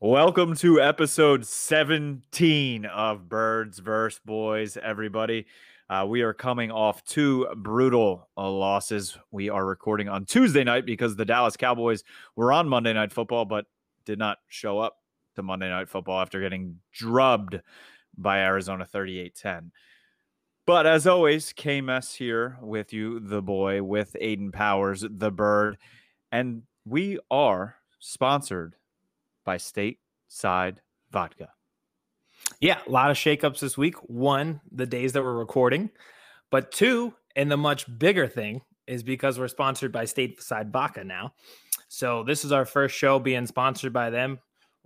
Welcome to episode 17 of Birds vs. Boys, everybody. Uh, we are coming off two brutal uh, losses. We are recording on Tuesday night because the Dallas Cowboys were on Monday Night Football, but did not show up to Monday Night Football after getting drubbed by Arizona 38 10. But as always, KMS here with you, the boy, with Aiden Powers, the bird. And we are sponsored by Stateside Vodka. Yeah, a lot of shakeups this week. One, the days that we're recording, but two, and the much bigger thing is because we're sponsored by Stateside Vodka now. So this is our first show being sponsored by them.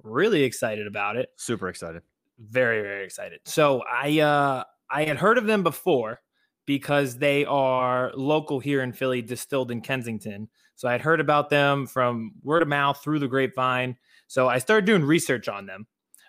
Really excited about it. Super excited. Very, very excited. So I uh I had heard of them before because they are local here in Philly, distilled in Kensington. So I had heard about them from word of mouth through the grapevine. So I started doing research on them.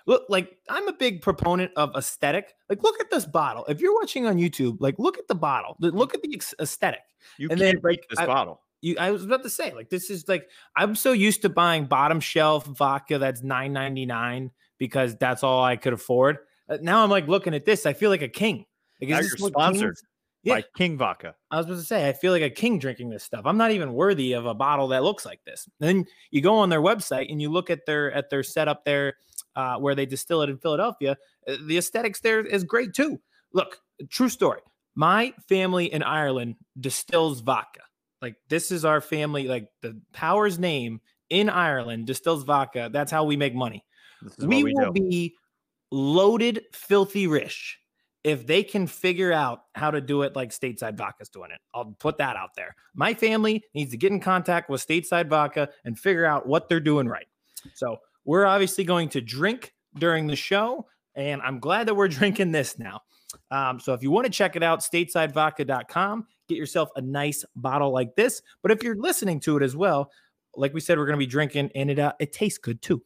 Look, like I'm a big proponent of aesthetic. Like, look at this bottle. If you're watching on YouTube, like, look at the bottle. Look at the aesthetic. You and can't then, break this I, bottle. You, I was about to say, like, this is like I'm so used to buying bottom shelf vodka that's 9.99 because that's all I could afford. Uh, now I'm like looking at this. I feel like a king. Like, now you're sponsored yeah. by King Vodka. I was supposed to say, I feel like a king drinking this stuff. I'm not even worthy of a bottle that looks like this. then you go on their website and you look at their at their setup there, uh, where they distill it in Philadelphia. Uh, the aesthetics there is great too. Look, true story. My family in Ireland distills vodka. Like this is our family. Like the Powers name in Ireland distills vodka. That's how we make money. We, we, will do. be loaded, filthy rich if they can figure out how to do it like Stateside Vodka's doing it. I'll put that out there. My family needs to get in contact with Stateside Vodka and figure out what they're doing right. So we're obviously going to drink during the show, and I'm glad that we're drinking this now. Um, so if you want to check it out, statesidevodka.com, get yourself a nice bottle like this. But if you're listening to it as well, like we said, we're going to be drinking, and it uh, it tastes good too.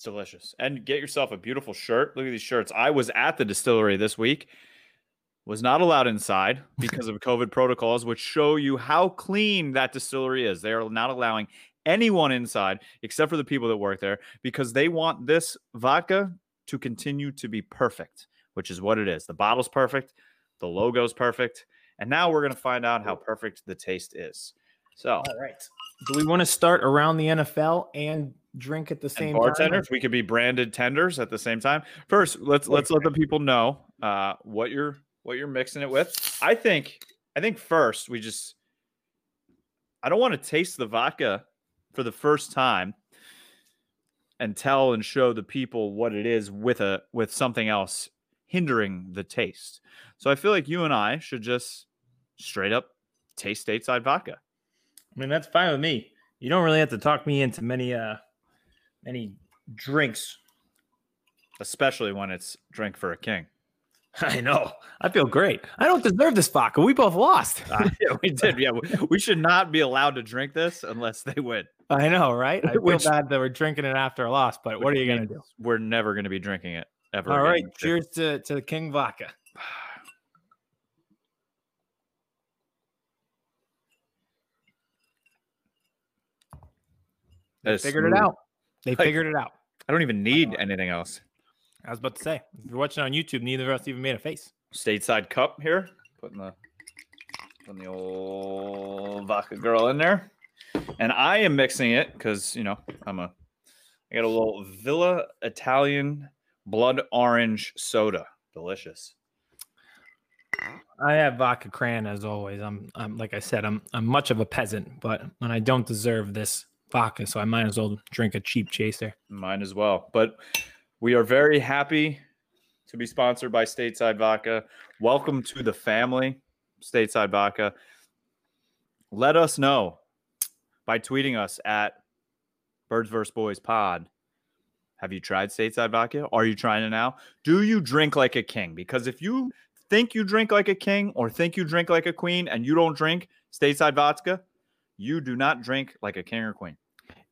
It's delicious. And get yourself a beautiful shirt. Look at these shirts. I was at the distillery this week. Was not allowed inside because of COVID protocols, which show you how clean that distillery is. They are not allowing anyone inside except for the people that work there because they want this vodka to continue to be perfect, which is what it is. The bottle's perfect, the logo's perfect, and now we're going to find out how perfect the taste is. So, all right. Do we want to start around the NFL and drink at the same bartenders? Time? We could be branded tenders at the same time. First, let's let's let the people know uh, what you're what you're mixing it with. I think I think first we just I don't want to taste the vodka for the first time and tell and show the people what it is with a with something else hindering the taste. So I feel like you and I should just straight up taste stateside vodka. I mean, that's fine with me. You don't really have to talk me into many uh many drinks. Especially when it's drink for a king. I know. I feel great. I don't deserve this vodka. We both lost. uh, yeah, we did. Yeah, we should not be allowed to drink this unless they win. I know, right? I feel Which, bad that we're drinking it after a loss, but what are you going to do? We're never going to be drinking it ever. All right. Cheers to, to the King Vodka. They figured smooth. it out. They like, figured it out. I don't even need anything else. I was about to say, if you're watching on YouTube, neither of us even made a face. Stateside cup here, putting the putting the old vodka girl in there, and I am mixing it because you know I'm a I got a little Villa Italian blood orange soda, delicious. I have vodka cran as always. I'm, I'm like I said, I'm I'm much of a peasant, but when I don't deserve this vodka, so I might as well drink a cheap chaser. Mine as well. But we are very happy to be sponsored by Stateside Vodka. Welcome to the family, Stateside Vodka. Let us know by tweeting us at Birds vs. Boys Pod. Have you tried Stateside Vodka? Are you trying it now? Do you drink like a king? Because if you think you drink like a king or think you drink like a queen and you don't drink Stateside Vodka, you do not drink like a king or queen.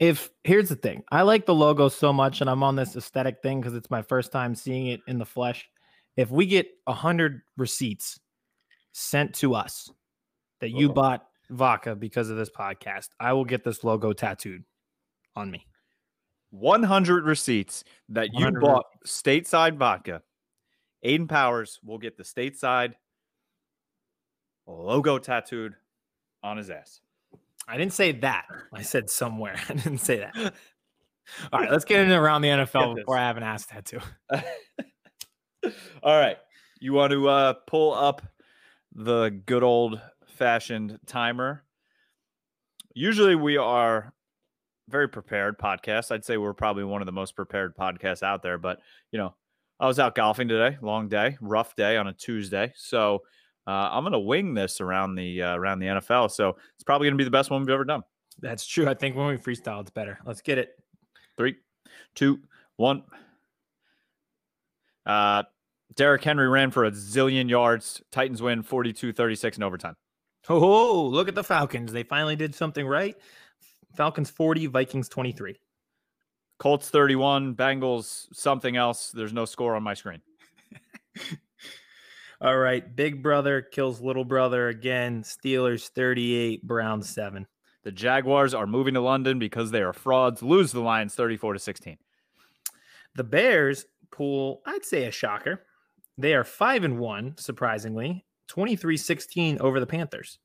If here's the thing, I like the logo so much, and I'm on this aesthetic thing because it's my first time seeing it in the flesh. If we get a hundred receipts sent to us that you Uh-oh. bought vodka because of this podcast, I will get this logo tattooed on me. 100 receipts that you bought stateside vodka, Aiden Powers will get the stateside logo tattooed on his ass. I didn't say that. I said somewhere. I didn't say that. All right, let's get into around the NFL before I have an ass tattoo. All right. You want to uh, pull up the good old fashioned timer? Usually we are very prepared podcast. I'd say we're probably one of the most prepared podcasts out there, but you know, I was out golfing today, long day, rough day on a Tuesday. So uh, I'm going to wing this around the uh, around the NFL. So it's probably going to be the best one we've ever done. That's true. I think when we freestyle, it's better. Let's get it. Three, two, one. Uh, Derrick Henry ran for a zillion yards. Titans win 42 36 in overtime. Oh, look at the Falcons. They finally did something right. Falcons 40, Vikings 23. Colts 31, Bengals something else. There's no score on my screen. All right. Big brother kills little brother again. Steelers 38, Browns 7. The Jaguars are moving to London because they are frauds. Lose the Lions 34 to 16. The Bears pull, I'd say a shocker. They are 5 and 1, surprisingly. 23-16 over the Panthers.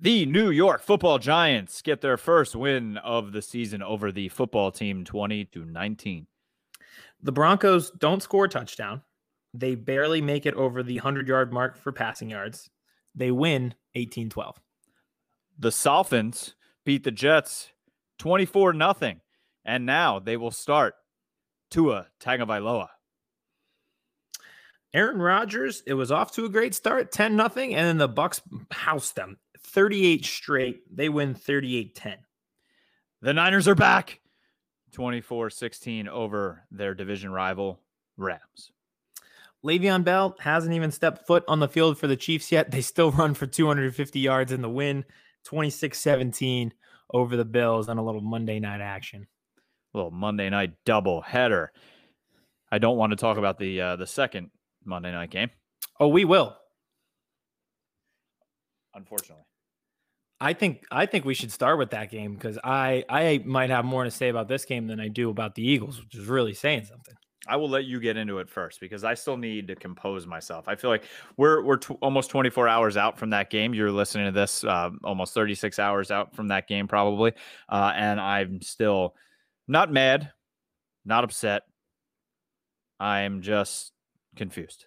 The New York Football Giants get their first win of the season over the football team 20 to 19. The Broncos don't score a touchdown. They barely make it over the 100-yard mark for passing yards. They win 18-12. The Dolphins beat the Jets 24 nothing, and now they will start Tua Tagovailoa. Aaron Rodgers, it was off to a great start, 10 nothing, and then the Bucs housed them 38 straight. They win 38-10. The Niners are back 24 16 over their division rival, Rams. Le'Veon Bell hasn't even stepped foot on the field for the Chiefs yet. They still run for 250 yards in the win, 26 17 over the Bills on a little Monday night action. A little Monday night double header. I don't want to talk about the uh, the second Monday night game, Oh, we will. unfortunately. I think I think we should start with that game because I I might have more to say about this game than I do about the Eagles, which is really saying something. I will let you get into it first because I still need to compose myself. I feel like we're we're tw- almost 24 hours out from that game. You're listening to this uh, almost 36 hours out from that game, probably, uh, and I'm still not mad, not upset. I'm just confused.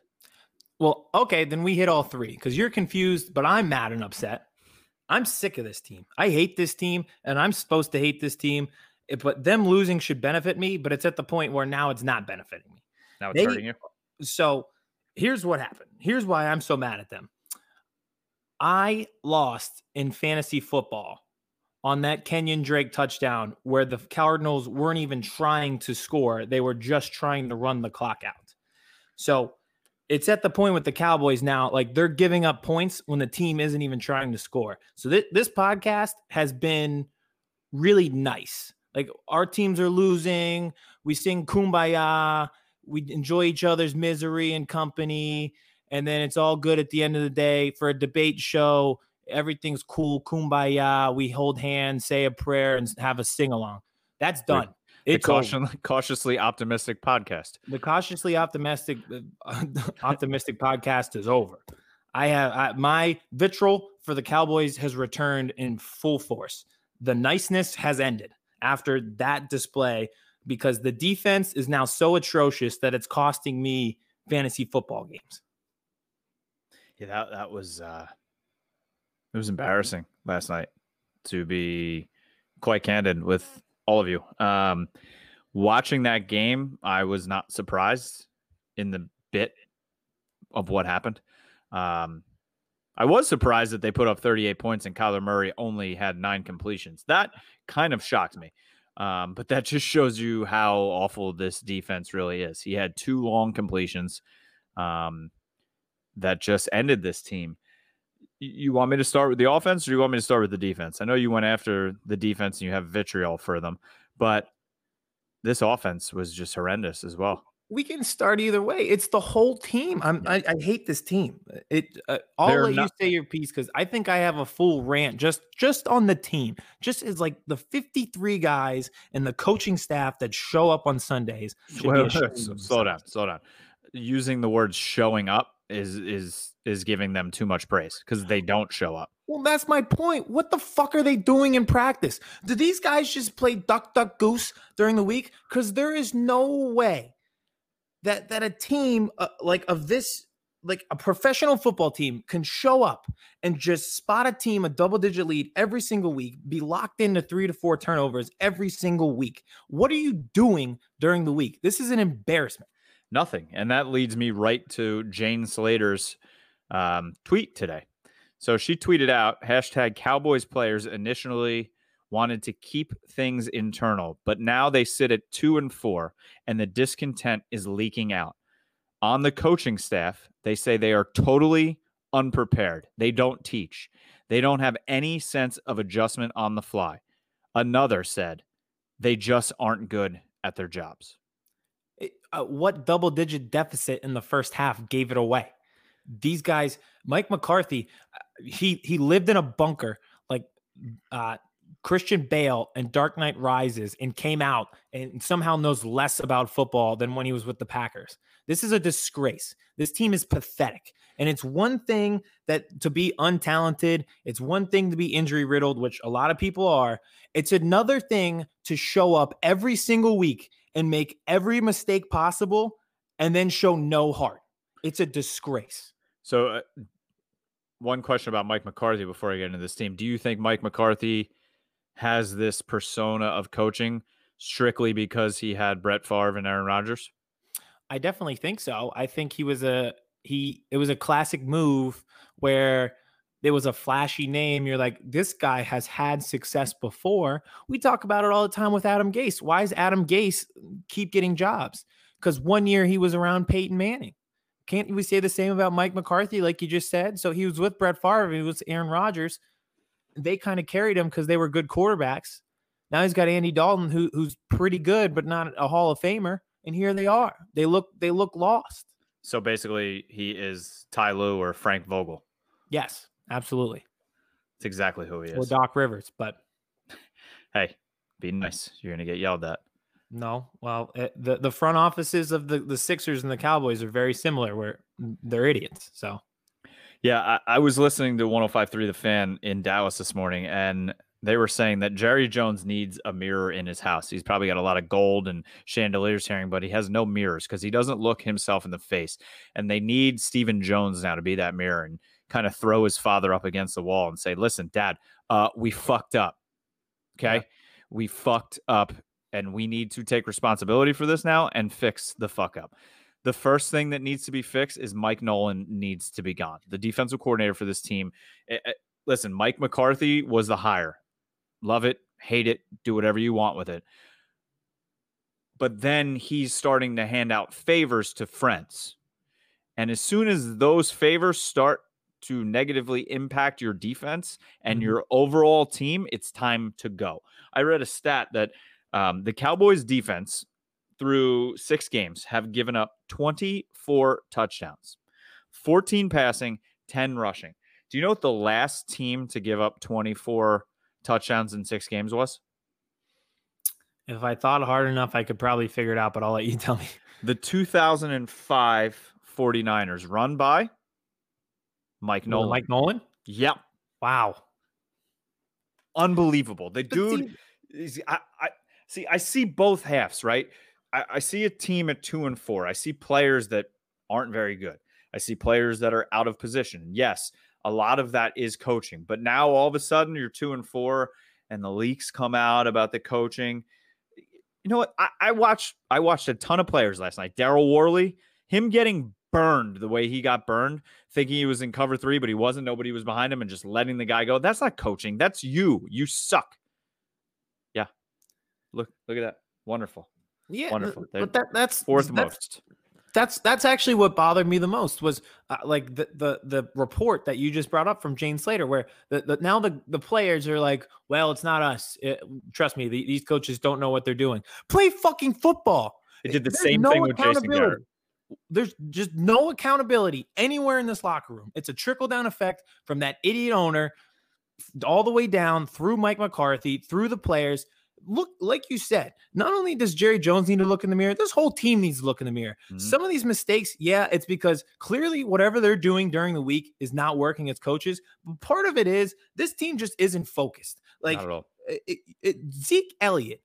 Well, okay, then we hit all three because you're confused, but I'm mad and upset. I'm sick of this team. I hate this team, and I'm supposed to hate this team. It- But them losing should benefit me, but it's at the point where now it's not benefiting me. Now it's They- hurting you. So here's what happened. Here's why I'm so mad at them. I lost in fantasy football on that Kenyon Drake touchdown where the Cardinals weren't even trying to score. They were just trying to run the clock out. So it's at the point with the Cowboys now, like they're giving up points when the team isn't even trying to score. So thi- this podcast has been really nice. Like our teams are losing. We sing kumbaya. We enjoy each other's misery and company. And then it's all good at the end of the day for a debate show. Everything's cool, kumbaya. We hold hands, say a prayer, and have a sing along. That's done. The It's over. caution, cautiously optimistic podcast. the cautiously optimistic uh, optimistic podcast is over. I have I, my vitriol for the Cowboys has returned in full force. The niceness has ended after that display because the defense is now so atrocious that it's costing me fantasy football games. Yeah, that that was uh it was embarrassing last night to be quite candid with all of you. Um watching that game, I was not surprised in the bit of what happened. Um I was surprised that they put up 38 points and Kyler Murray only had nine completions. That kind of shocked me. Um, but that just shows you how awful this defense really is. He had two long completions. Um, that just ended this team. You want me to start with the offense or you want me to start with the defense? I know you went after the defense and you have vitriol for them, but this offense was just horrendous as well. We can start either way. It's the whole team. I'm, I, I hate this team. It. Uh, I'll They're let not- you say your piece because I think I have a full rant just just on the team. Just as like the 53 guys and the coaching staff that show up on Sundays. Well, ashamed s- of slow down, slow down. Using the word showing up is is is giving them too much praise because they don't show up. Well, that's my point. What the fuck are they doing in practice? Do these guys just play duck, duck, goose during the week? Because there is no way that that a team uh, like of this, like a professional football team, can show up and just spot a team a double digit lead every single week, be locked into three to four turnovers every single week. What are you doing during the week? This is an embarrassment. Nothing, and that leads me right to Jane Slater's um, tweet today. So she tweeted out hashtag Cowboys players initially wanted to keep things internal, but now they sit at two and four, and the discontent is leaking out. On the coaching staff, they say they are totally unprepared. They don't teach. They don't have any sense of adjustment on the fly. Another said they just aren't good at their jobs. uh, what double digit deficit in the first half gave it away? These guys, Mike McCarthy, uh, he he lived in a bunker like uh, Christian Bale and Dark Knight Rises, and came out and somehow knows less about football than when he was with the Packers. This is a disgrace. This team is pathetic. And it's one thing that to be untalented, it's one thing to be injury riddled, which a lot of people are. It's another thing to show up every single week and make every mistake possible and then show no heart. It's a disgrace. So, uh, one question about Mike McCarthy before I get into this team. Do you think Mike McCarthy has this persona of coaching strictly because he had Brett Favre and Aaron Rodgers? I definitely think so. I think he was a he it was a classic move where there was a flashy name. You're like, this guy has had success before. We talk about it all the time with Adam Gase. Why is Adam Gase keep getting jobs? Because one year he was around Peyton Manning. Can't we say the same about Mike McCarthy, like you just said? So he was with Brett Favre, he was Aaron Rodgers. They kind of carried him because they were good quarterbacks. Now he's got Andy Dalton, who, who's pretty good, but not a Hall of Famer. And here they are. They look they look lost. So basically, he is Ty Lue or Frank Vogel. Yes, absolutely. It's exactly who he Or is. Doc Rivers, but hey, be nice. You're gonna get yelled at. no. Well, eh, the the front offices of the the Sixers and the Cowboys are very similar, where they're idiots. So Yeah, I, I was listening to 105.3 The Fan in Dallas this morning, and they were saying that Jerry Jones needs a mirror in his house. He's probably got a lot of gold and chandeliers hanging, but he has no mirrors because he doesn't look himself in the face. And they need Stephen Jones now to be that mirror and kind of throw his father up against the wall and say, "Listen, Dad, uh, we fucked up. Okay, Yeah. we fucked up, and we need to take responsibility for this now and fix the fuck up." The first thing that needs to be fixed is Mike Nolan needs to be gone. The defensive coordinator for this team. eh, eh, listen, Mike McCarthy was the hire. Love it, hate it, do whatever you want with it. But then he's starting to hand out favors to friends. And as soon as those favors start to negatively impact your defense and Mhm. your overall team, it's time to go. I read a stat that um, the Cowboys defense through six games have given up 24 touchdowns, 14 passing, 10 rushing. Do you know what the last team to give up 24 touchdowns in six games was? if I thought hard enough, I could probably figure it out. But I'll let you tell me. The 2005 49ers, run by Mike Nolan. Mike Nolan. Yep. Wow. Unbelievable. The But dude, see- is, I, I see, I see both halves, right? I, I see a team at two and four. I see players that aren't very good. I see players that are out of position. Yes, a lot of that is coaching, but now all of a sudden you're two and four, and the leaks come out about the coaching. You know what? I, I watched I watched a ton of players last night. Daryl Worley, him getting burned the way he got burned, thinking he was in cover three, but he wasn't. Nobody was behind him, and just letting the guy go. That's not coaching. That's you. You suck. Yeah. Look, look at that. Wonderful. Yeah, Wonderful. But that, that's Fourth that's, most. That's that's actually what bothered me the most was uh, like the, the the report that you just brought up from Jane Slater, where the, the now the the players are like, well, it's not us. It- trust me, the, these coaches don't know what they're doing. Play fucking football. They did the There's same no thing with Jason Garrett. There's just no accountability anywhere in this locker room. It's a trickle down effect from that idiot owner all the way down through Mike McCarthy, through the players. Look, like you said, not only does Jerry Jones need to look in the mirror, this whole team needs to look in the mirror. Mhm. Some of these mistakes, yeah, it's because clearly whatever they're doing during the week is not working as coaches. But part of it is this team just isn't focused. Like Not at all. it, it- it- Zeke Elliott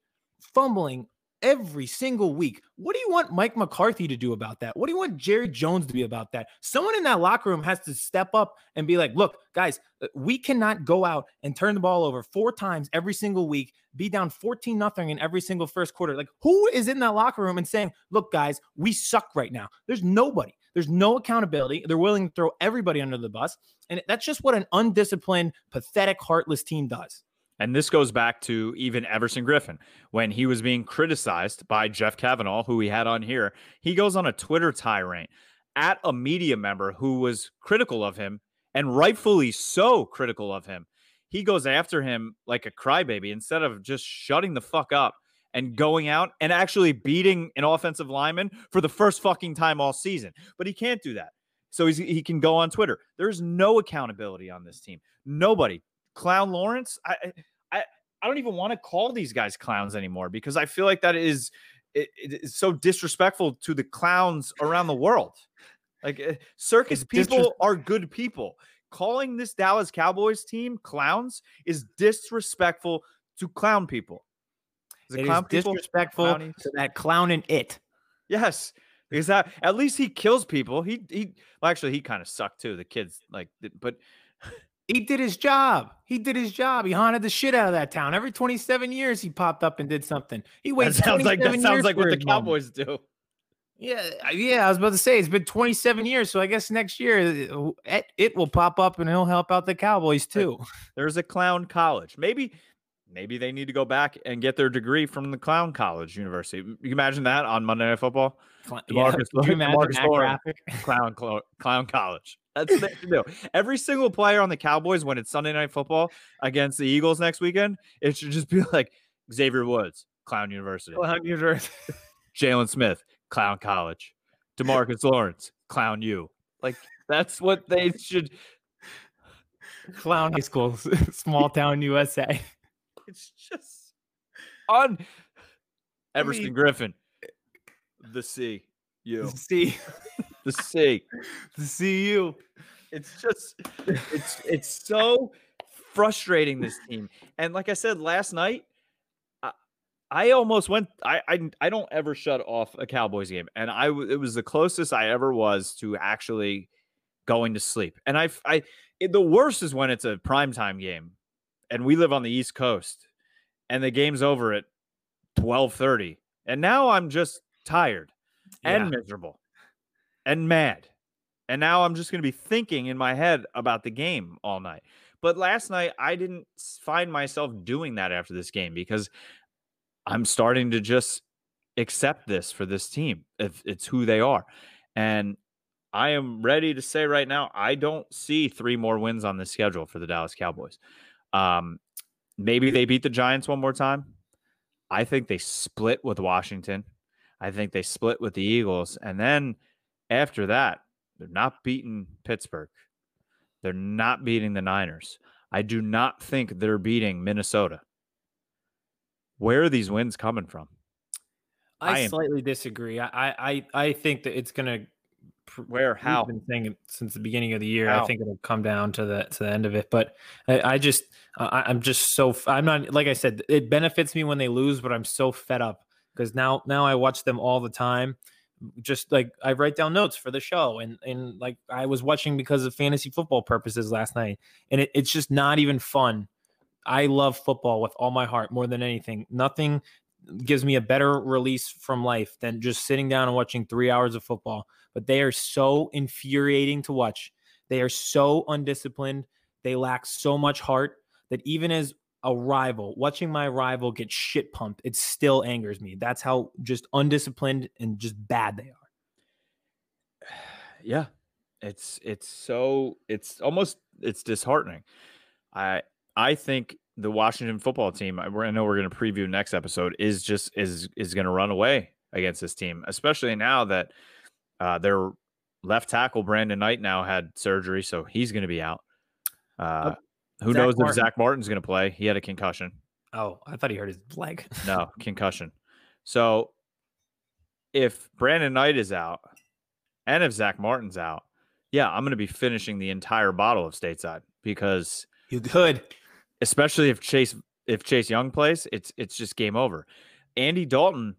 fumbling every single week. What do you want Mike McCarthy to do about that? What do you want Jerry Jones to be about that? Someone in that locker room has to step up and be like, look, guys, uh, we cannot go out and turn the ball over four times every single week, be down 14 nothing in every single first quarter. Like, who is in that locker room and saying, look, guys, we suck right now? There's nobody. There's no accountability. They're willing to throw everybody under the bus. And that's just what an undisciplined, pathetic, heartless team does. And this goes back to even Everson Griffen when he was being criticized by Jeff Kavanaugh, who we had on here. He goes on a Twitter tirade at a media member who was critical of him and rightfully so critical of him. He goes after him like a crybaby instead of just shutting the fuck up and going out and actually beating an offensive lineman for the first fucking time all season. But he can't do that. So he can go on Twitter. There's no accountability on this team. Nobody. Clown Lawrence, I, I, I don't even want to call these guys clowns anymore because I feel like that is it, it is so disrespectful to the clowns around the world. Like uh, circus It's people disres- are good people. Calling this Dallas Cowboys team clowns is disrespectful to clown people. Is it It is clown people? disrespectful to that clown and it. Yes, because that at least he kills people. He he. Well, actually, he kind of sucked too. The kids like, but He did his job. He did his job. He haunted the shit out of that town. Every 27 years, he popped up and did something. He that waited. sounds like that sounds like what the his moment. Cowboys do. Yeah, yeah. I was about to say it's been 27 years, so I guess next year uh, it, it will pop up and he'll help out the Cowboys too. There's a clown college. Maybe maybe they need to go back and get their degree from the clown college university. You can imagine that on Monday Night Football. Cl- DeMarcus Lawrence- DeMarcus that Lawrence. Clown clown college. That's what they should do. Every single player on the Cowboys when it's Sunday Night Football against the Eagles next weekend, it should just be like Xavier Woods, Clown University. Clown University. Jaylon Smith, Clown College. Demarcus Lawrence, Clown U. Like that's what they should. Clown High School, small town USA. It's just on Everson mean- Griffen, the C. U. See, The C. to see you. It's just it's it's so frustrating this team. And like I said last night, I, I almost went. I, I I don't ever shut off a Cowboys game, and I it was the closest I ever was to actually going to sleep. And I I it, the worst is when it's a primetime game, and we live on the East Coast, and the game's over at twelve thirty, and now I'm just tired and Yeah. miserable and mad. And now I'm just going to be thinking in my head about the game all night. But last night, I didn't find myself doing that after this game because I'm starting to just accept this for this team. If it's who they are. And I am ready to say right now, I don't see three more wins on the schedule for the Dallas Cowboys. Um, maybe they beat the Giants one more time. I think they split with Washington. I think they split with the Eagles. And then after that, they're not beating Pittsburgh. They're not beating the Niners. I do not think they're beating Minnesota. Where are these wins coming from? I I, am- slightly disagree. I, I I think that it's gonna. Where? How? been saying it since the beginning of the year. How? I think it'll come down to the to the end of it. But I, I just I, I'm just so I'm not like I said. It benefits me when they lose, but I'm so fed up because now now I watch them all the time. Just like I write down notes for the show, and and like I was watching because of fantasy football purposes last night, and it, it's just not even fun. I love football with all my heart more than anything. Nothing gives me a better release from life than just sitting down and watching three hours of football. But they are so infuriating to watch. They are so undisciplined. They lack so much heart that even as a rival, watching my rival get shit pumped, it still angers me. That's how just undisciplined and just bad they are. yeah it's it's so it's almost it's disheartening i i think the washington football team i, I know we're going to preview next episode is just is is going to run away against this team, especially now that uh, their left tackle Brandon Knight now had surgery, so he's going to be out. Uh, who Zach knows Martin. if Zack Martin's going to play? He had a concussion. Oh, I thought he hurt his leg. No, concussion. So if Brandon Knight is out and if Zack Martin's out, yeah, I'm going to be finishing the entire bottle of stateside because You could. especially if Chase if Chase Young plays, it's it's just game over. Andy Dalton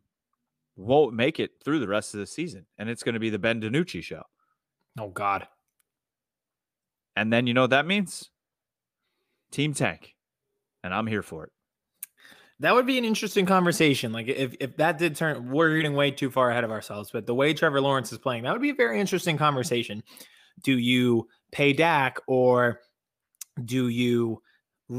won't make it through the rest of the season, and it's going to be the Ben DiNucci show. Oh God. And then you know what that means? Team tank. And I'm here for it. That would be an interesting conversation. Like if if that did turn, we're getting way too far ahead of ourselves. But the way Trevor Lawrence is playing, that would be a very interesting conversation. Do you pay Dak or do you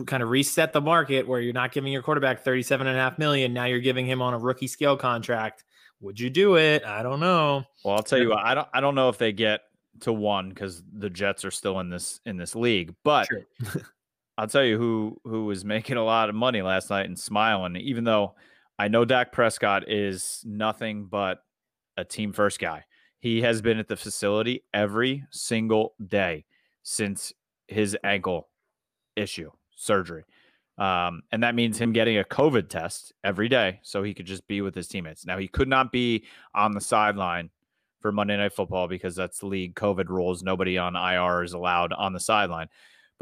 kind of reset the market where you're not giving your quarterback 37 and a half million? Now you're giving him on a rookie scale contract. Would you do it? I don't know. Well, I'll tell you what, I don't I don't know if they get to one because the Jets are still in this in this league, but. I'll tell you who who was making a lot of money last night and smiling, even though I know Dak Prescott is nothing but a team first guy. He has been at the facility every single day since his ankle issue surgery. Um, and that means him getting a COVID test every day so he could just be with his teammates. Now, he could not be on the sideline for Monday Night Football because that's league COVID rules. Nobody on IR is allowed on the sideline,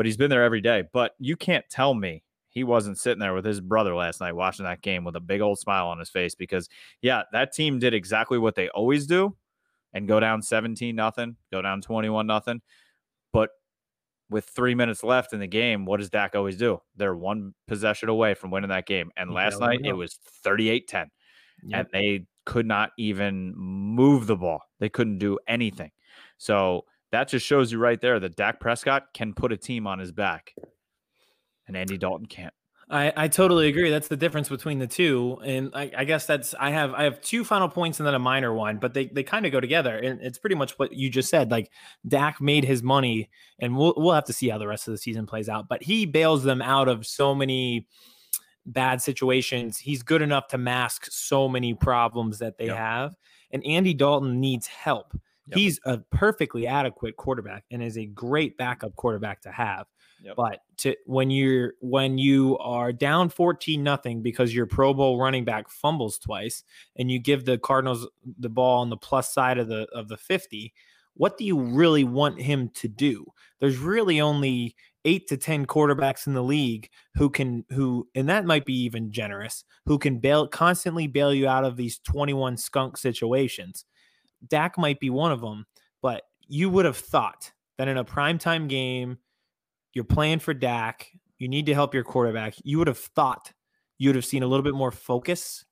but he's been there every day. But you can't tell me he wasn't sitting there with his brother last night watching that game with a big old smile on his face because, yeah, that team did exactly what they always do and go down 17 nothing, go down 21 nothing. But with three minutes left in the game, what does Dak always do? They're one possession away from winning that game. And last gotta night it oh. was 38 10 Yep. and they could not even move the ball. They couldn't do anything. So that just shows you right there that Dak Prescott can put a team on his back, and Andy Dalton can't. I, I totally agree. That's the difference between the two, and I, I guess that's I have I have two final points and then a minor one, but they they kind of go together, and it's pretty much what you just said. Like Dak made his money, and we'll we'll have to see how the rest of the season plays out. But he bails them out of so many bad situations. He's good enough to mask so many problems that they Yep. have, and Andy Dalton needs help. Yep. He's a perfectly adequate quarterback and is a great backup quarterback to have. Yep. But to when you're when you are down 14 nothing because your Pro Bowl running back fumbles twice and you give the Cardinals the ball on the plus side of the of the 50, what do you really want him to do? There's really only 8 to 10 quarterbacks in the league who can who and that might be even generous, who can bail constantly bail you out of these 21 skunk situations. Dak might be one of them, but you would have thought that in a primetime game you're playing for Dak. You need to help your quarterback. You would have thought you would have seen a little bit more focus.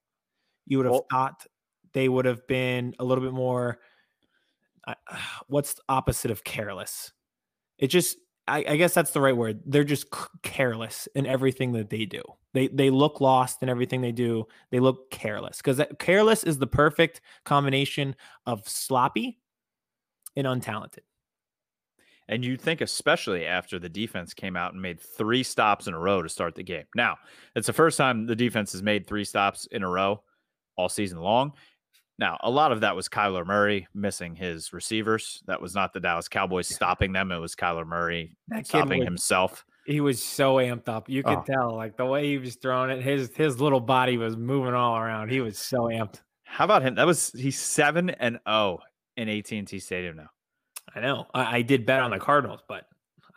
You would have Well- thought they would have been a little bit more. Uh, what's the opposite of careless? It just, I, I guess that's the right word. They're just careless in everything that they do. They they look lost in everything they do. They look careless because careless is the perfect combination of sloppy and untalented. And you think, especially after the defense came out and made three stops in a row to start the game. Now, it's the first time the defense has made three stops in a row all season long. Now, a lot of that was Kyler Murray missing his receivers. That was not the Dallas Cowboys stopping them. It was Kyler Murray That stopping was- himself. He was so amped up. You could Oh. tell, like the way he was throwing it, his his little body was moving all around. He was so amped. How about him? That was he's seven and zero in AT and T Stadium now. I know. I, I did bet on the Cardinals, but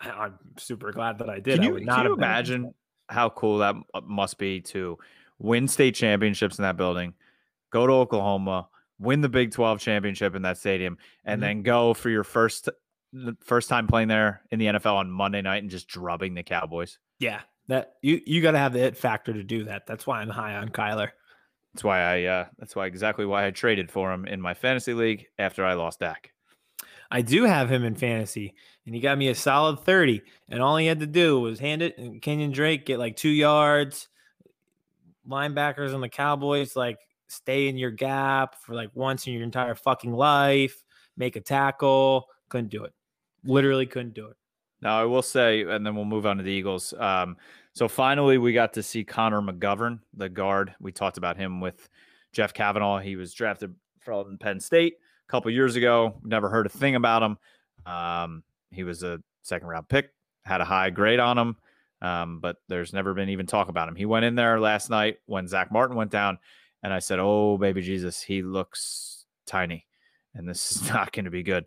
I, I'm super glad that I did. Can I you, would can not you have bet against imagine how cool that uh, must be to win state championships in that building, go to Oklahoma, win the Big 12 championship in that stadium, and Mhm. then go for your first first time playing there in the NFL on Monday night and just drubbing the Cowboys. Yeah, that you you got to have the it factor to do that. That's why I'm high on Kyler. That's why I uh that's why exactly why I traded for him in my fantasy league after I lost Dak. I do have him in fantasy, and he got me a solid 30. And all he had to do was hand it, and Kenyon Drake get like two yards. Linebackers on the Cowboys, like stay in your gap for like once in your entire fucking life, make a tackle. Couldn't do it. Literally couldn't do it. Now I will say, and then we'll move on to the Eagles. Um, so finally, we got to see Connor McGovern, the guard. We talked about him with Jeff Kavanaugh, he was drafted from Penn State a couple years ago. Never heard a thing about him. Um, he was a second round pick, had a high grade on him, um, but there's never been even talk about him. He went in there last night when Zack Martin went down, and I said, "Oh, baby Jesus, he looks tiny, and this is not going to be good."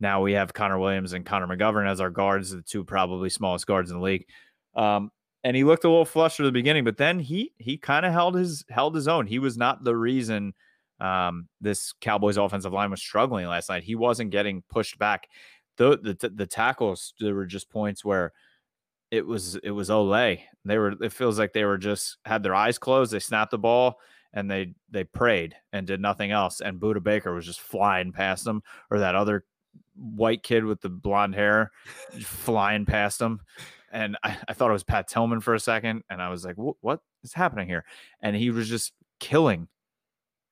Now we have Connor Williams and Connor McGovern as our guards, the two probably smallest guards in the league. Um, and he looked a little flushed at the beginning, but then he he kind of held his held his own. He was not the reason um, this Cowboys offensive line was struggling last night. He wasn't getting pushed back. The the, the tackles there were just points where it was it was Olay. They were it feels like they were just had their eyes closed. They snapped the ball and they they prayed and did nothing else. And Budda Baker was just flying past them, or that other white kid with the blonde hair flying past them and I, I, thought it was Pat Tillman for a second, and I was like, "What is happening here?" And he was just killing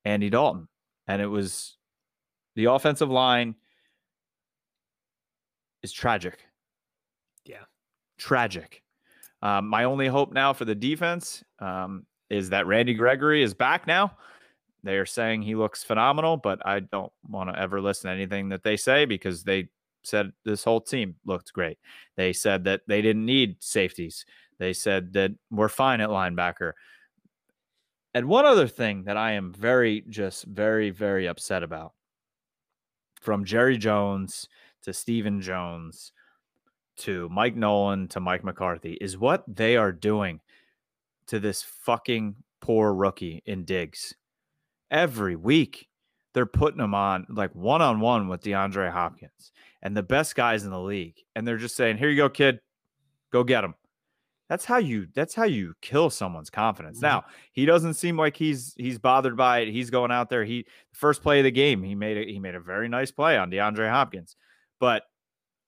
Andy Dalton, and it was the offensive line is tragic. Yeah, tragic. Um, my only hope now for the defense um, is that Randy Gregory is back now. They are saying he looks phenomenal, but I don't want to ever listen to anything that they say because they said this whole team looked great. They said that they didn't need safeties. They said that we're fine at linebacker. And one other thing that I am very, just very, very upset about from Jerry Jones to Stephen Jones to Mike Nolan to Mike McCarthy is what they are doing to this fucking poor rookie in Diggs. Every week, they're putting him on like one on one with DeAndre Hopkins and the best guys in the league. And they're just saying, here you go, kid, go get him. That's how you that's how you kill someone's confidence. Mm-hmm. Now, he doesn't seem like he's he's bothered by it. He's going out there. He first play of the game, he made a, he made a very nice play on DeAndre Hopkins. But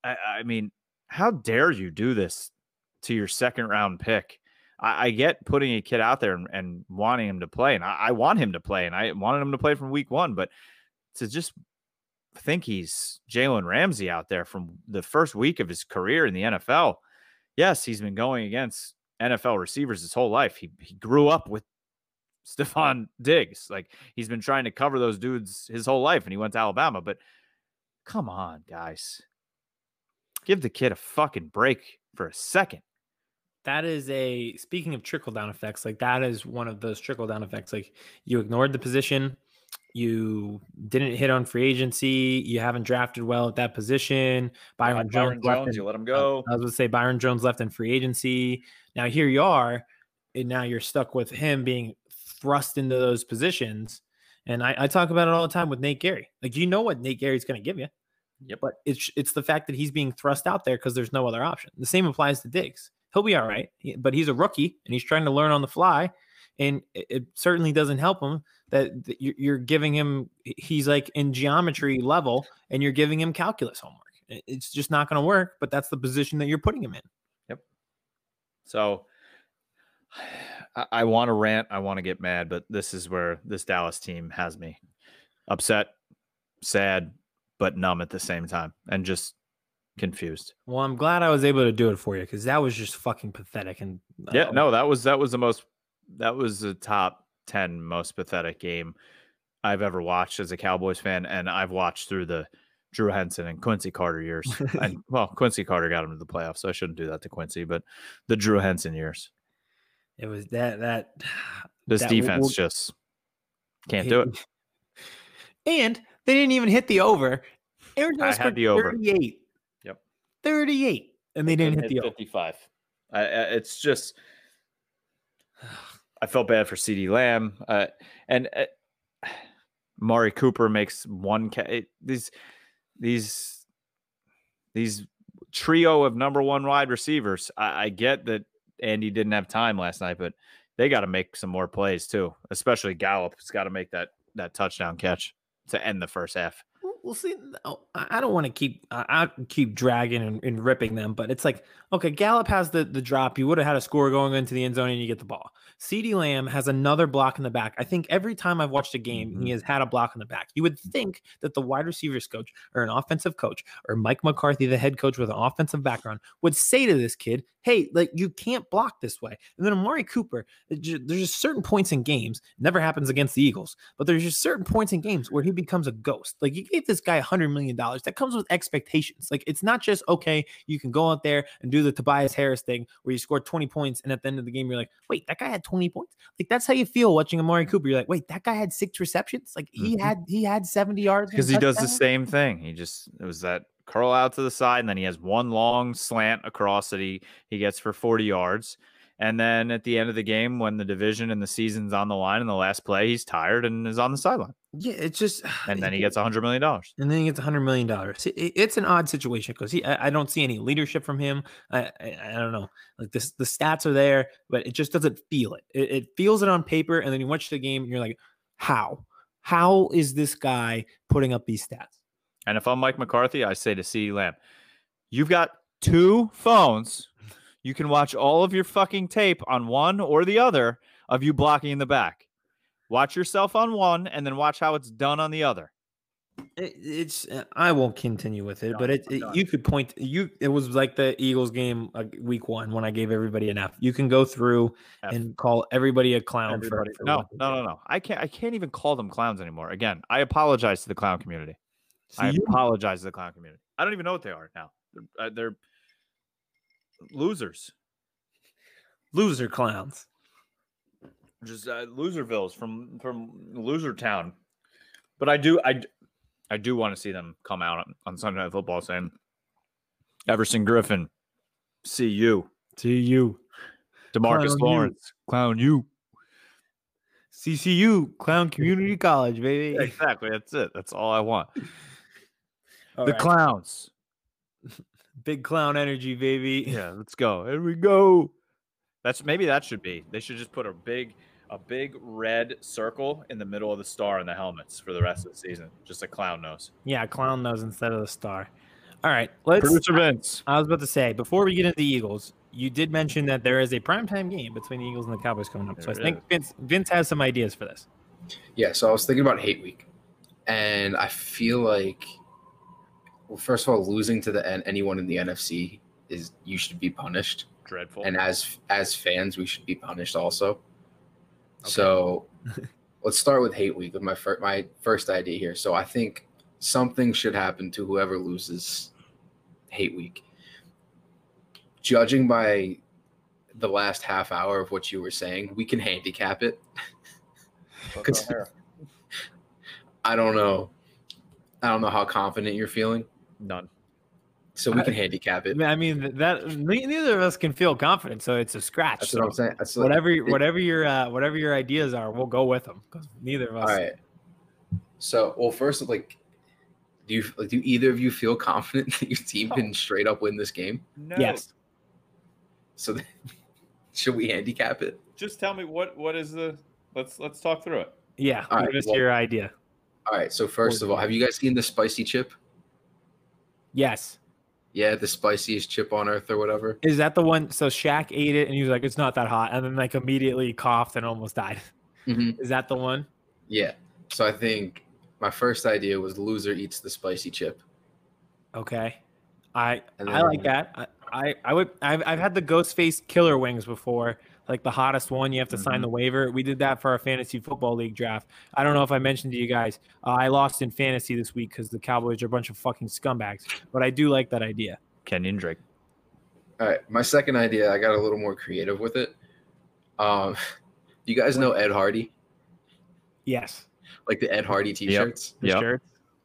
I, I mean, how dare you do this to your second round pick? I, I get putting a kid out there and, and wanting him to play, and I, I want him to play, and I wanted him to play from week one, but to just think he's Jalen Ramsey out there from the first week of his career in the NFL. Yes, he's been going against NFL receivers his whole life. He he grew up with Stefon Diggs. Like he's been trying to cover those dudes his whole life and he went to Alabama. But come on, guys. Give the kid a fucking break for a second. That is a speaking of trickle down effects, like that is one of those trickle down effects. Like you ignored the position you didn't hit on free agency. You haven't drafted well at that position. Byron, Byron Jones, Jones in, you let him go. I was going to say Byron Jones left in free agency. Now here you are, and now you're stuck with him being thrust into those positions. And I, I talk about it all the time with Nate gary Like you know what Nate gary's going to give you. Yep. But it's it's the fact that he's being thrust out there because there's no other option. The same applies to Diggs. He'll be all right, but he's a rookie and he's trying to learn on the fly. And it certainly doesn't help him that you're giving him he's like in geometry level and you're giving him calculus homework. It's just not going to work but that's the position that you're putting him in. Yep. So i, want to rant i want to get mad but this is where this dallas team has me upset sad but numb at the same time and just confused well i'm glad i was able to do it for you because that was just fucking pathetic and yeah um no that was that was the most that was the top 10 most pathetic game I've ever watched as a Cowboys fan. And I've watched through the Drew Henson and Quincy Carter years. and well, Quincy Carter got him to the playoffs, so I shouldn't do that to Quincy, but the Drew Henson years. It was that, that, this that defense will, just can't do it. And they didn't even hit the over. Aaron I had the over 38. Yep. 38. And they, didn't hit the 55. I, it's just I felt bad for CeeDee Lamb, uh, and uh, Mari Cooper makes one. Ca- these these these trio of number one wide receivers. I, I get that Andy didn't have time last night, but they got to make some more plays too. Especially Gallup has got to make that that touchdown catch to end the first half we'll see. I don't want to keep I keep dragging and, and, ripping them, but it's like okay, Gallup has the the drop. You would have had a score going into the end zone, and you get the ball. CeeDee Lamb has another block in the back. I think every time I've watched a game, Mhm. he has had a block in the back. You would think that the wide receivers coach or an offensive coach or Mike McCarthy, the head coach with an offensive background, would say to this kid, Hey, like you can't block this way. And then Amari Cooper, there's just certain points in games, never happens against the Eagles, but there's just certain points in games where he becomes a ghost. Like you gave this guy a hundred million dollars. That comes with expectations. Like it's not just okay, you can go out there and do the Tobias Harris thing where you score 20 points and at the end of the game you're like, wait, that guy had 20 points. Like that's how you feel watching Amari Cooper. You're like, wait, that guy had six receptions. Like he Mhm. had he had 70 yards because he does the same thing. He just it was that curl out to the side, and then he has one long slant across that he he gets for forty yards. And then at the end of the game, when the division and the season's on the line in the last play, he's tired and is on the sideline. Yeah, it's just And then he gets a hundred million dollars. and then he gets a hundred million dollars. It- it- It's an odd situation because he, I, I don't see any leadership from him. I, I, I don't know. Like this, the stats are there, but it just doesn't feel it. it. It feels it on paper, and then you watch the game, and you're like, how? How is this guy putting up these stats? And if I'm Mike McCarthy, I say to CeeDee Lamb, you've got two phones. You can watch all of your fucking tape on one or the other of you blocking in the back. Watch yourself on one and then watch how it's done on the other. It, it's uh, I won't continue with it, Done, but it, it- you could point you. It was like the Eagles game uh, week one when I gave everybody an F. You can go through F. and call everybody a clown Everybody- for, for no, no, no, no. I can't. I can't even call them clowns anymore. Again, I apologize to the clown community. I you- apologize to the clown community. I don't even know what they are now. They're, uh, they're losers, loser clowns. just uh, loservilles from from loser town. But I do, I, I do want to see them come out on, on Sunday Night Football saying, "Everson Griffen, see you, See you, Demarcus Clown you. Lawrence, clown you." CCU Clown Community College, baby. Exactly. That's it. That's all I want. All the right. clowns. big clown energy, baby. Yeah, let's go. Here we go. That's maybe that should be. They should just put a big a big red circle in the middle of the star in the helmets for the rest of the season. Just a clown nose. Yeah, clown nose instead of the star. All right, let's. Producer Vince. I was about to say before we get into the Eagles, you did mention that there is a primetime game between the Eagles and the Cowboys coming up. So I think is. Vince Vince has some ideas for this. Yeah, so I was thinking about hate week, and I feel like, well, first of all, losing to the N- anyone in the NFC is you should be punished, Dreadful. and as as fans, we should be punished also. Okay. So, let's start with hate week with my first my first idea here. So I think something should happen to whoever loses hate week. Judging by the last half hour of what you were saying, we can handicap it. On? I don't know. I don't know how confident you're feeling. None. So we I- can handicap it. I mean that neither of us can feel confident, so it's a scratch. That's so what I'm saying. That's like- whatever it- whatever your uh, whatever your ideas are, we'll go with them because neither of us. All right. So, well, first, like, do you like, do either of you feel confident that your team can straight up win this game? No. Yes. So, then, should we handicap it? Just tell me what what is the let's let's talk through it. Yeah. All give right, well- your idea. All right. So, first of all, have you guys seen the spicy chip? Yes. Yeah, the spiciest chip on earth or whatever. Is that the one? So Shaq ate it and he was like, "It's not that hot," and then like immediately coughed and almost died. hmm Is that the one? Yeah. So I think my first idea was loser eats the spicy chip. Okay. I And I like that. I, I, I would I've, I've had the ghost face killer wings before, like the hottest one. You have to sign Mhm. the waiver. We did that for our fantasy football league draft. I don't know if I mentioned to you guys. Uh, I lost in fantasy this week because the Cowboys are a bunch of fucking scumbags. But I do like that idea. Kenyon Drake. All right. My second idea, I got a little more creative with it. Um, you guys know Ed Hardy, Yes. like the Ed Hardy T-shirts. For Yep.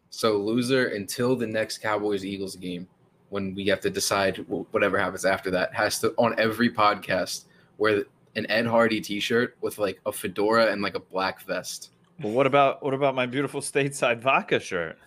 So loser until the next Cowboys Eagles game, when we have to decide whatever happens after that, has to on every podcast wear an Ed Hardy T-shirt with like a fedora and like a black vest. Well, what about what about my beautiful stateside vodka shirt?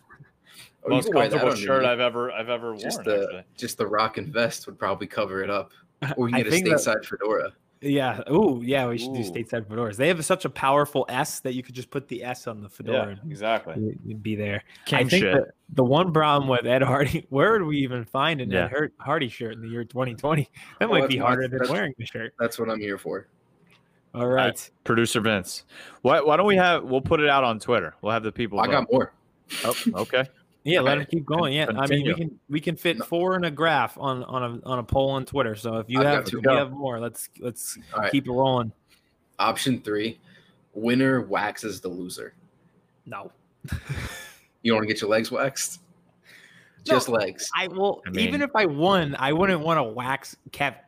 Oh, you Most can wear that comfortable shirt. I've ever I've ever worn. just the actually. just the rock and vest would probably cover it up. Or you I can get a think that- stateside fedora. Yeah. Oh, yeah. We should do Ooh. stateside fedoras. They have such a powerful S that you could just put the S on the fedora. Yeah, fedora. exactly. You'd be there. King I think shit. the, the one problem with Ed Hardy, where would we even find an Yeah. Ed Hardy shirt in the year 2020? That Well, might be harder than wearing the shirt. That's what I'm here for. All right. Producer Vince. Why, why don't we have? We'll put it out on Twitter. We'll have the people. I vote. got more. Oh, okay. Yeah, let Okay. him keep going. Yeah, I mean, we can we can fit No. four in a graph on on a on a poll on Twitter. So if you I've have two. if you have more, let's let's All right. keep it rolling. Option three: winner waxes the loser. No, You want to get your legs waxed? No. Just legs. I will. I even if I won, I wouldn't want to wax Kevin.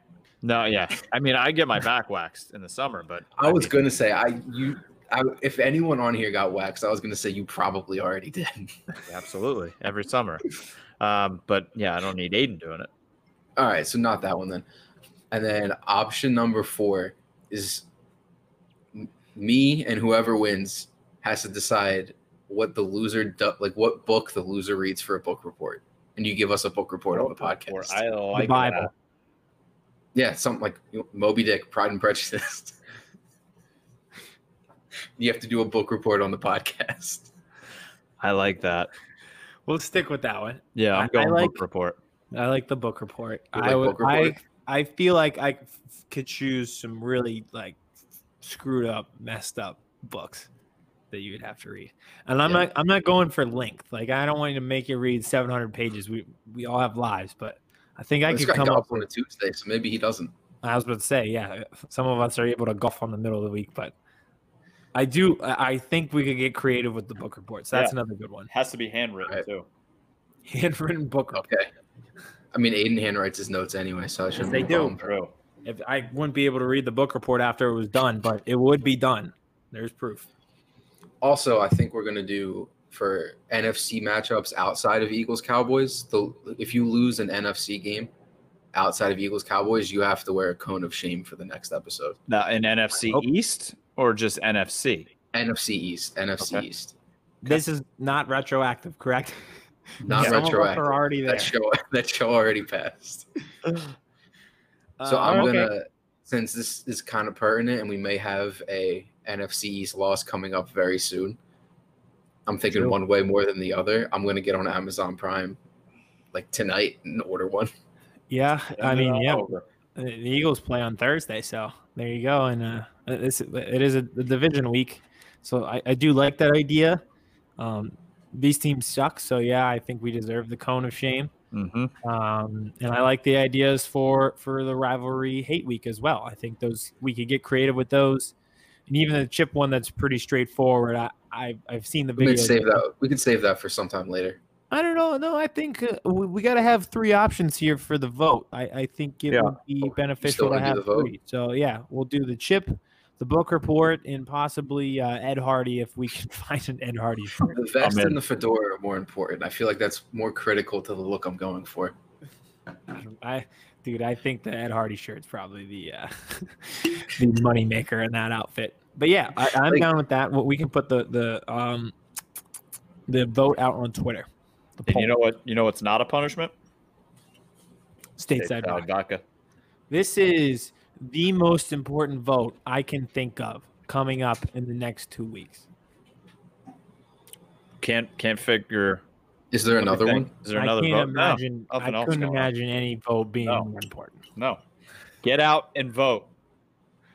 No, yeah. I mean, I get my back waxed in the summer, but I was mean, gonna say I you. I, if anyone on here got waxed, I was gonna say you probably already did. absolutely every summer. Um, but yeah, I don't need Aiden doing it. All right, so not that one then. And then option number four is me and whoever wins has to decide what the loser do, like what book the loser reads for a book report, and you give us a book report on the podcast. I like Bible. that. yeah, something like Moby Dick, Pride and Prejudice. you have to do a book report on the podcast. I like that. We'll stick with that one. Yeah, I- I'm I like- book report. I like the book report. You I like would. book report? I I feel like I f- could choose some really like screwed up, messed up books that you would have to read. And I'm Yeah. not. I'm not going for length. Like I don't want you to make you read 700 pages. We we all have lives, but I think I could come up on a with. Tuesday, so maybe he doesn't. I was about to say, yeah, some of us are able to golf on the middle of the week, but I do. I I think we could get creative with the book reports. That's Yeah. another good one. Has to be handwritten Right. too. Handwritten book. report. Okay. I mean, Aiden handwrites his notes anyway, so I shouldn't. they do. True. If I wouldn't be able to read the book report after it was done, but it would be done. There's proof. Also, I think we're gonna do for NFC matchups outside of Eagles Cowboys. The if you lose an NFC game outside of Eagles Cowboys, you have to wear a cone of shame for the next episode. Now in NFC. East or just NFC? NFC East, NFC Okay. East, This is not retroactive, correct? not Some of us retroactive. are already there. That show that show already passed. So Uh, I'm okay. gonna since this is kind of pertinent and we may have a NFC East loss coming up very soon. I'm thinking True. one way more than the other. I'm gonna get on Amazon Prime like tonight and order one. Yeah, I mean, yeah, over. the Eagles play on Thursday, so there you go. And uh, it's, it is a, the division week, so I, I do like that idea. Um, these teams suck, so yeah, I think we deserve the cone of shame. Mhm. Um, and I like the ideas for for the rivalry hate week as well. I think those we could get creative with those, and even the chip one that's pretty straightforward. I, I I've seen the We video. could save that. We could save that for sometime later. I don't know. No, I think uh, we, we got to have three options here for the vote. I, I think it Yeah. would be beneficial to have the vote? three. So yeah, we'll do the chip, the book report, and possibly uh, Ed Hardy if we can find an Ed Hardy. The vest in. and the fedora are more important. I feel like that's more critical to the look I'm going for. I, dude, I think the Ed Hardy shirt's probably the uh, the money maker in that outfit. But yeah, I, I'm Like- down with that. Well, we can put the the um the vote out on Twitter. And you know what? You know what's not a punishment? stateside. Stateside vodka. vodka. This is the most important vote I can think of coming up in the next two weeks. Can't can't figure. Is there another one? Is there another I can't vote? Imagine. nothing I couldn't going on. imagine any vote being No. more important no. Get out and vote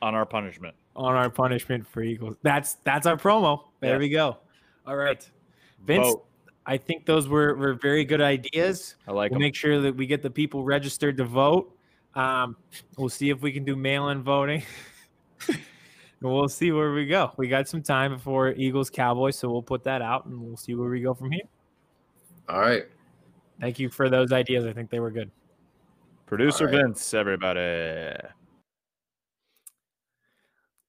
on our punishment. on our punishment for Eagles. That's that's our promo. There Yes. we go. All right, Vince. Vote. I think those were were very good ideas. I like We'll them. make sure that we get the people registered to vote. Um, we'll see if we can do mail-in voting. and we'll see where we go. We got some time before Eagles Cowboys, so we'll put that out and we'll see where we go from here. All right. Thank you for those ideas. I think they were good. Producer All right. Vince, everybody.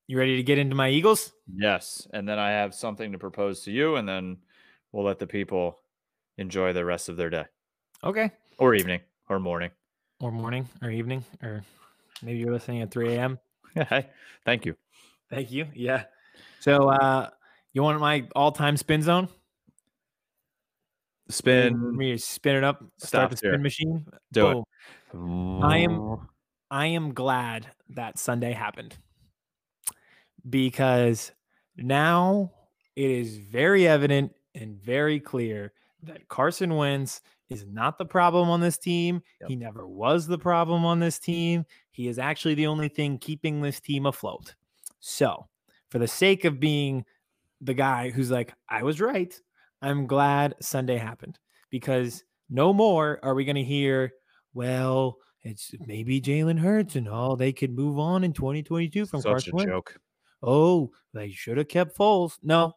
You ready to get into my Eagles? Yes, and then I have something to propose to you, and then we'll let the people enjoy the rest of their day Okay. or evening or morning. Or morning or evening or maybe you're listening at 3 a.m. Yeah, hey, Thank you. Thank you. Yeah. So uh you want my all-time spin zone? Spin. me spin it up, Stop start the spin here. machine. Do it. I am- I am glad that Sunday happened because now it is very evident and very clear that Carson Wentz is not the problem on this team. Yep. He never was the problem on this team. He is actually the only thing keeping this team afloat. So, for the sake of being the guy who's like, I was right, I'm glad Sunday happened because no more are we going to hear, well, it's maybe Jalen Hurts and all they could move on in 2022 from Such Carson a Wentz. joke. Oh, they should have kept Foles. No,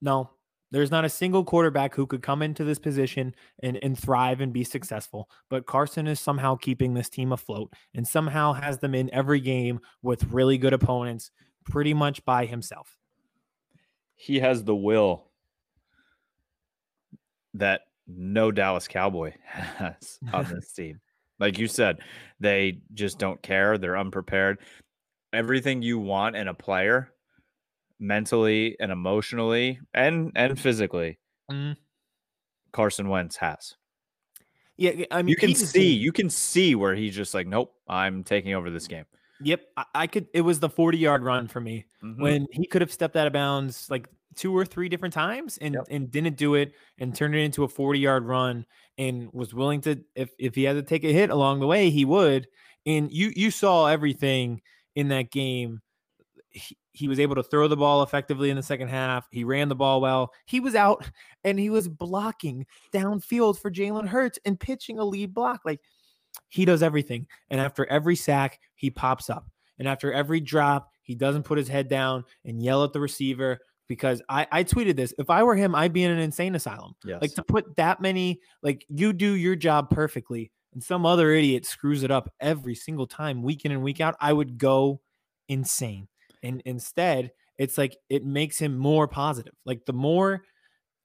no. There's not a single quarterback who could come into this position and, and thrive and be successful. But Carson is somehow keeping this team afloat and somehow has them in every game with really good opponents pretty much by himself. He has the will that no Dallas Cowboy has on this team. Like you said, they just don't care. They're unprepared. Everything you want in a player, mentally and emotionally and and physically, Mm. Carson Wentz has. Yeah, I mean, You can he's see, team- you can see where he's just like, nope, I'm taking over this game. Yep, I, I could. It was the 40 yard run for me Mhm. when he could have stepped out of bounds like two or three different times and Yep. and didn't do it and turned it into a 40 yard run and was willing to if if he had to take a hit along the way he would and you you saw everything in that game he, he was able to throw the ball effectively in the second half he ran the ball well he was out and he was blocking downfield for Jalen Hurts and pitching a lead block like he does everything and after every sack he pops up and after every drop he doesn't put his head down and yell at the receiver because I, I tweeted this. If I were him, I'd be in an insane asylum. yes. Like to put that many, like you do your job perfectly, and some other idiot screws it up every single time, week in and week out, I would go insane. And instead, it's like it makes him more positive. Like the more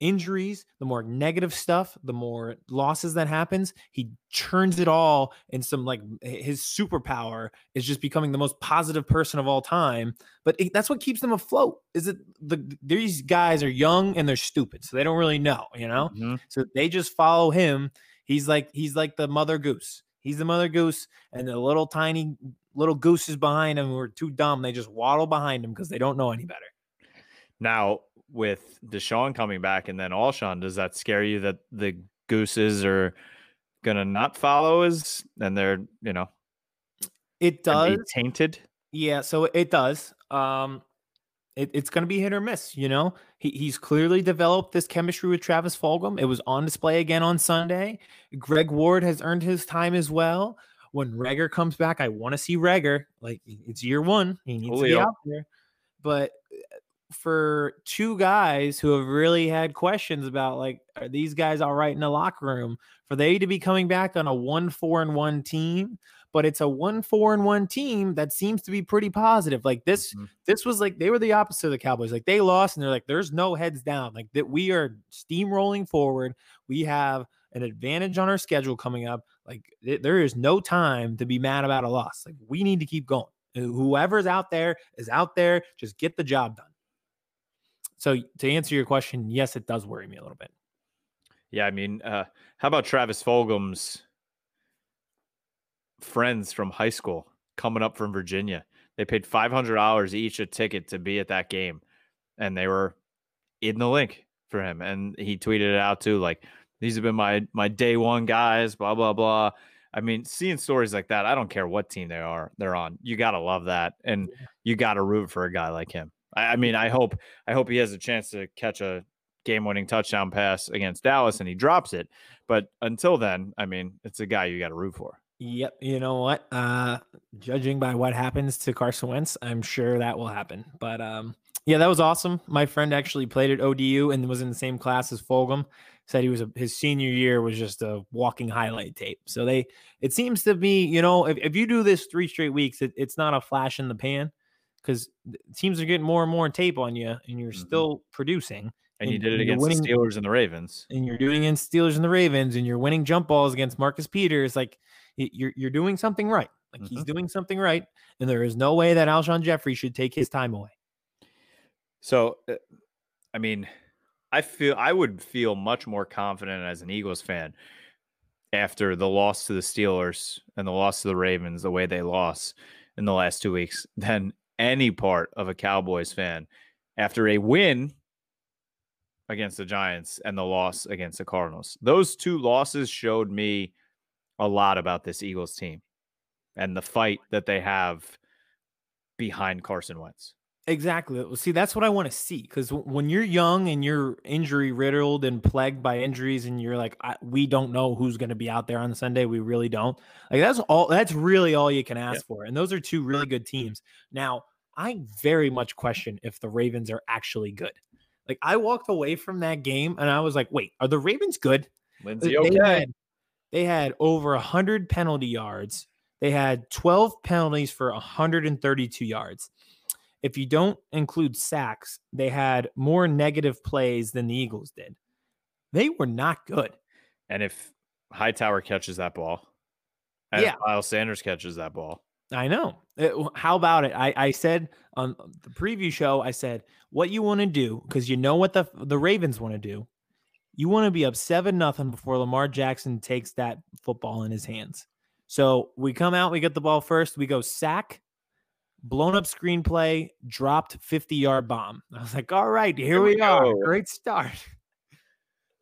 injuries, the more negative stuff, the more losses that happens, he churns it all in some like his superpower is just becoming the most positive person of all time. But it, that's what keeps them afloat. Is it the these guys are young and they're stupid, so they don't really know, you know. Mhm. So they just follow him. He's like he's like the mother goose. He's the mother goose, and the little tiny little gooses behind him who are too dumb. They just waddle behind him because they don't know any better. Now, with DeSean coming back and then Alshon, does that scare you that the Gooses are gonna not follow us and they're you know It does. tainted? Yeah, so it does. Um, it, it's going to be hit or miss. You know, he, he's clearly developed this chemistry with Travis Fulgham. It was on display again on Sunday. Greg Ward has earned his time as well. When Reagor comes back, I want to see Reagor. Like it's year one, he needs to be out there. But uh, for two guys who have really had questions about like, are these guys all right in the locker room? For they to be coming back on a one four and one team, but it's a one four and one team that seems to be pretty positive. Like this, Mhm. this was like they were the opposite of the Cowboys. Like they lost and they're like, there's no heads down. Like that we are steamrolling forward. We have an advantage on our schedule coming up. Like th- there is no time to be mad about a loss. Like we need to keep going. Uh, Whoever's out there is out there. Just get the job done. So to answer your question, yes, it does worry me a little bit. Yeah, I mean, uh, how about Travis Fulgham's friends from high school coming up from Virginia? They paid five hundred dollars each a ticket to be at that game, and they were in the Linc for him. And he tweeted it out too, like these have been my my day one guys. Blah blah blah. I mean, seeing stories like that, I don't care what team they are they're on. You gotta love that, and you gotta root for a guy like him. I, I mean, I hope I hope he has a chance to catch a game-winning touchdown pass against Dallas and he drops it. But until then, I mean, it's a guy you got to root for. Yep. You know what? Uh judging by what happens to Carson Wentz, I'm sure that will happen. But um yeah, that was awesome. My friend actually played at ODU and was in the same class as Fulgham. Said he was a, his senior year was just a walking highlight tape. So they it seems to be, you know, if, if you do this three straight weeks, it, it's not a flash in the pan because teams are getting more and more tape on you and you're Mhm. still producing And you did it against winning- the Steelers and the Ravens. and you're doing against Steelers and the Ravens, and you're winning jump balls against Marcus Peters, like you're you're doing something right. Like he's doing something right, and there is no way that Alshon Jeffery should take his time away. So, uh, I mean, I feel I would feel much more confident as an Eagles fan after the loss to the Steelers and the loss to the Ravens, the way they lost in the last two weeks, than any part of a Cowboys fan after a win against the Giants and the loss against the Cardinals. Those two losses showed me a lot about this Eagles team and the fight that they have behind Carson Wentz. Exactly. See, that's what I want to see because when you're young and you're injury riddled and plagued by injuries, and you're like, I, we don't know who's going to be out there on Sunday. We really don't. Like that's all. That's really all you can ask for. And those are two really good mm-hmm. teams. Now, I very much question if the Ravens are actually good. Like I walked away from that game and I was like, wait, are the Ravens good? Lindsay, They had, they had over 100 penalty yards. They had 12 penalties for 132 yards. If you don't include sacks, they had more negative plays than the Eagles did. They were not good. And if Hightower catches that ball, and Yeah. if Miles Sanders catches that ball, I know. W- How about it? I, I said on the preview show, I said, what you want to do, because you know what the the Ravens want to do. You want to be up seven nothing before Lamar Jackson takes that football in his hands. So we come out, we get the ball first, we go sack, blown up screenplay, dropped 50 yard bomb. I was like, all right, here, Here we, we are. go. Great start.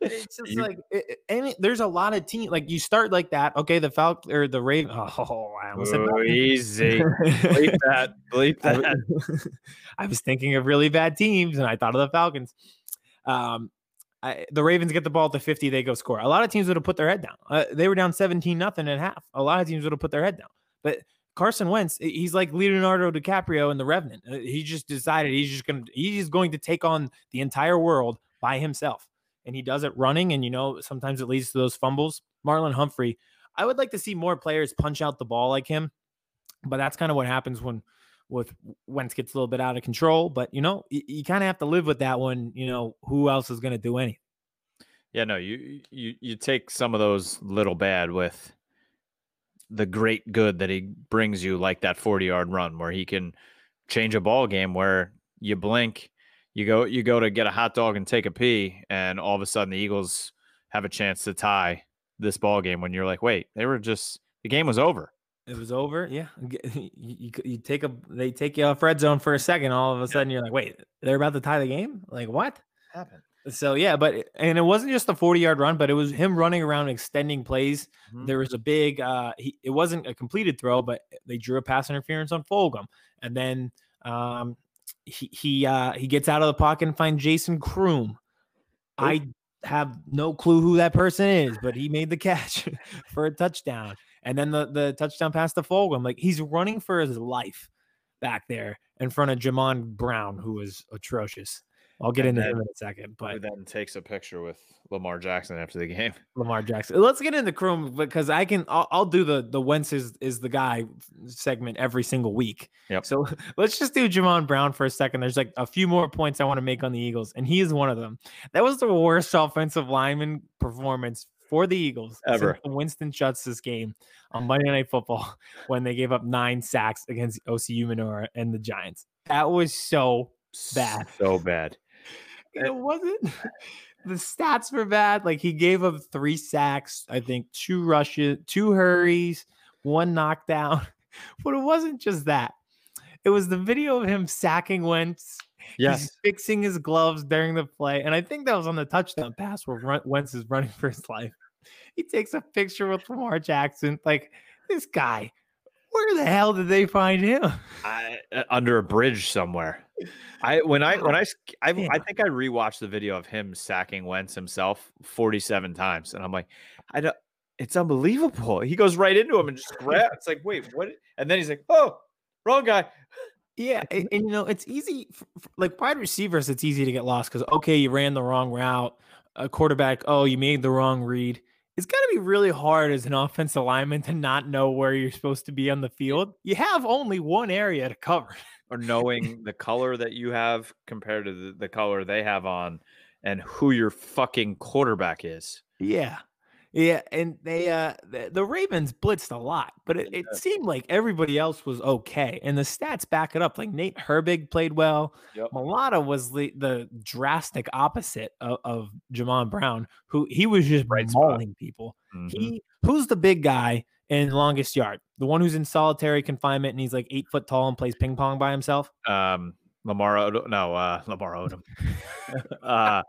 It's just You- like, it, it- and there's a lot of team like you start like that. Okay, the Falcon or the Raven. Oh, I almost said Ooh, Falcons. easy. bleep that. Bleep that. I was thinking of really bad teams and I thought of the Falcons. Um, I, the Ravens get the ball at the 50, they go score. A lot of teams would have put their head down. Uh, they were down 17 nothing at half. A lot of teams would have put their head down. But Carson Wentz, he's like Leonardo DiCaprio in The Revenant. Uh, He just decided he's just going to he's going to take on the entire world by himself. And he does it running and you know, sometimes it leads to those fumbles. Marlon Humphrey, I would like to see more players punch out the ball like him. But that's kind of what happens when with Wentz gets a little bit out of control. But you know, you, you kind of have to live with that one. You know, who else is going to do anything? Yeah, no, you you you take some of those little bad with the great good that he brings you, like that forty yard run where he can change a ball game where you blink, you go you go to get a hot dog and take a pee, and all of a sudden the Eagles have a chance to tie this ball game when you're like, wait, they were just the game was over. It was over. Yeah, you, you, you take a they take you off red zone for a second. All of a sudden, you're like, wait, they're about to tie the game. Like what? Happened. So yeah, but and it wasn't just a 40 yard run, but it was him running around extending plays. Mhm. There was a big uh he, it wasn't a completed throw, but they drew a pass interference on Fulgham. And then um he he uh he gets out of the pocket and finds Jason Croom. I have no clue who that person is, but he made the catch for a touchdown. And then the the touchdown pass to Fulgham. Like he's running for his life back there in front of Jamon Brown, who was atrocious. I'll get And into then- him in a second, but then takes a picture with Lamar Jackson after the game. Lamar Jackson. Let's get into Chrome because I can. I'll, I'll do the the Wentz is, is the guy segment every single week. Yep. So let's just do Jamon Brown for a second. There's like a few more points I want to make on the Eagles, and he is one of them. That was the worst offensive lineman performance for the Eagles Ever. Winston Justice's game on Monday Night Football when they gave up nine sacks against Osi Umenyiora and the Giants. That was so Bad. So bad. It wasn't the stats were bad. Like he gave up three sacks, I think two rushes, two hurries, one knockdown. But it wasn't just that. It was the video of him sacking Wentz. Yes. He's fixing his gloves during the play. And I think that was on the touchdown pass where Wentz is running for his life. He takes a picture with Lamar Jackson. Like, this guy, where the hell did they find him? I, uh, under a bridge somewhere. I when I when I I, I think I rewatched the video of him sacking Wentz himself 47 times, and I'm like, I don't. It's unbelievable. He goes right into him and just grabs. It's like, wait, what? And then he's like, oh, wrong guy. Yeah, and, and, you know it's easy, f- f- like wide receivers. It's easy to get lost because okay, you ran the wrong route. A quarterback, oh, you made the wrong read. It's got to be really hard as an offensive lineman to not know where you're supposed to be on the field. You have only one area to cover. Or knowing the color that you have compared to the, the color they have on, and who your fucking quarterback is. Yeah. Yeah, and they uh the, the Ravens blitzed a lot, but it, it seemed like everybody else was okay. And the stats back it up. Like Nate Herbig played well. Yep. Mailata was the, the drastic opposite of, of Jamon Brown, who he was just Bright spot. mauling people. Mhm. He who's the big guy in longest yard? The one who's in solitary confinement and he's like eight foot tall and plays ping pong by himself. Um, Lamar Odom. No, uh, Lamar Odom. uh,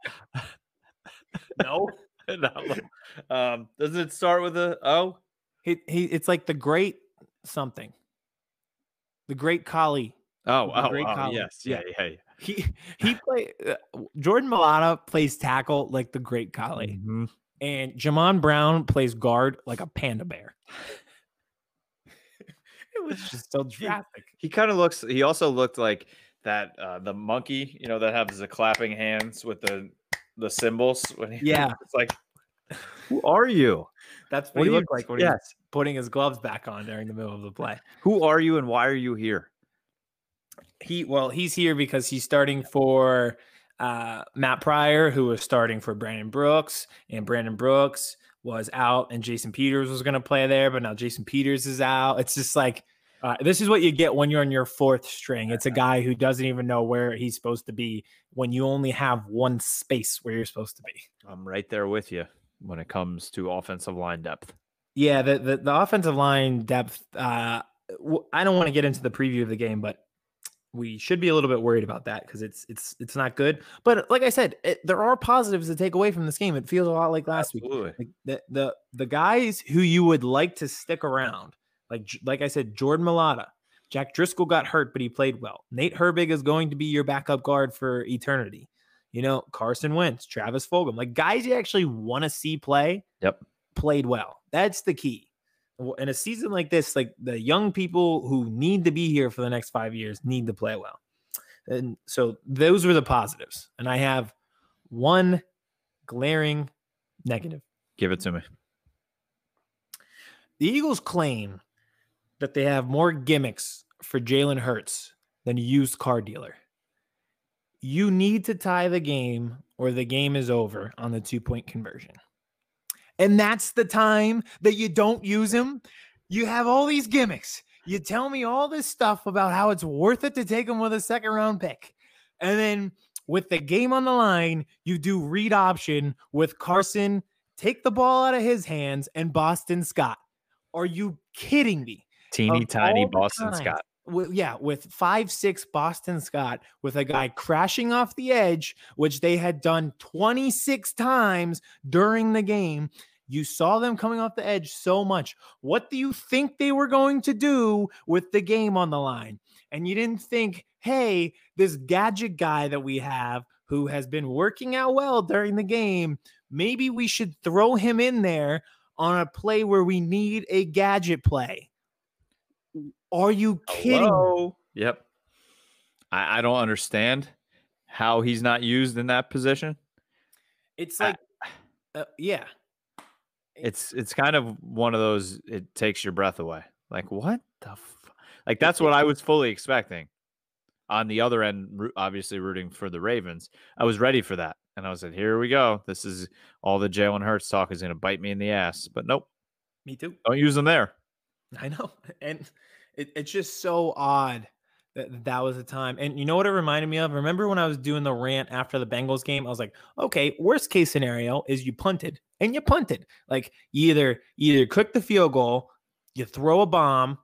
no. Um, doesn't it start with a O? he, he it's like the great something. The great Khali. Oh, The oh, great oh Khali. yes, Yeah. yeah, yeah. He he play uh, Jordan Mailata plays tackle like the great Khali, Mhm. and Jamon Brown plays guard like a panda bear. it was just so drastic. He kind of looks. He also looked like that uh, the monkey, you know, that has the clapping hands with the the symbols. When he, Yeah. it's like, who are you? That's what, What he do you looked like when he Yes. was putting his gloves back on during the middle of the play. Who are you, and why are you here? He well, he's here because he's starting for uh, Matt Pryor, who was starting for Brandon Brooks, and Brandon Brooks was out, and Jason Peters was going to play there, but now Jason Peters is out. It's just like uh, this is what you get when you're on your fourth string. It's a guy who doesn't even know where he's supposed to be when you only have one space where you're supposed to be. I'm right there with you when it comes to offensive line depth. Yeah, the the, the offensive line depth. Uh, I don't want to get into the preview of the game, but we should be a little bit worried about that because it's it's it's not good. But like I said, it, there are positives to take away from this game. It feels a lot like last week. Absolutely. Like the the the guys who you would like to stick around, like like I said, Jordan Mailata, Jack Driscoll got hurt, but he played well. Nate Herbig is going to be your backup guard for eternity. You know, Carson Wentz, Travis Fulgham, like guys you actually want to see play. Yep. Played well. That's the key. In a season like this, like the young people who need to be here for the next five years need to play well. And so those were the positives. And I have one glaring negative. Give it to me. The Eagles claim that they have more gimmicks for Jalen Hurts than a used car dealer. You need to tie the game or the game is over on the two point conversion. And that's the time that you don't use him. You have all these gimmicks. You tell me all this stuff about how it's worth it to take him with a second round pick. And then with the game on the line, you do read option with Carson, take the ball out of his hands, and Boston Scott. Are you kidding me? Teeny tiny Boston Scott. Wi- yeah, with five six Boston Scott with a guy crashing off the edge, which they had done 26 times during the game. You saw them coming off the edge so much. What do you think they were going to do with the game on the line? And you didn't think, hey, this gadget guy that we have who has been working out well during the game, maybe we should throw him in there on a play where we need a gadget play. Are you kidding? me? Hello? Yep. I, I don't understand how he's not used in that position. It's I- like, uh, yeah, It's it's kind of one of those. It takes your breath away. Like what the, f-? like that's what I was fully expecting. On the other end, obviously rooting for the Ravens, I was ready for that, and I was like, "Here we go. This is all the Jalen Hurts talk is going to bite me in the ass." But nope, me too. don't use them there. I know, and it, it's just so odd that that was the time. And you know what it reminded me of? Remember when I was doing the rant after the Bengals game? I was like, okay, worst case scenario is you punted, and you punted. Like you either you either cook the field goal, you throw a bomb,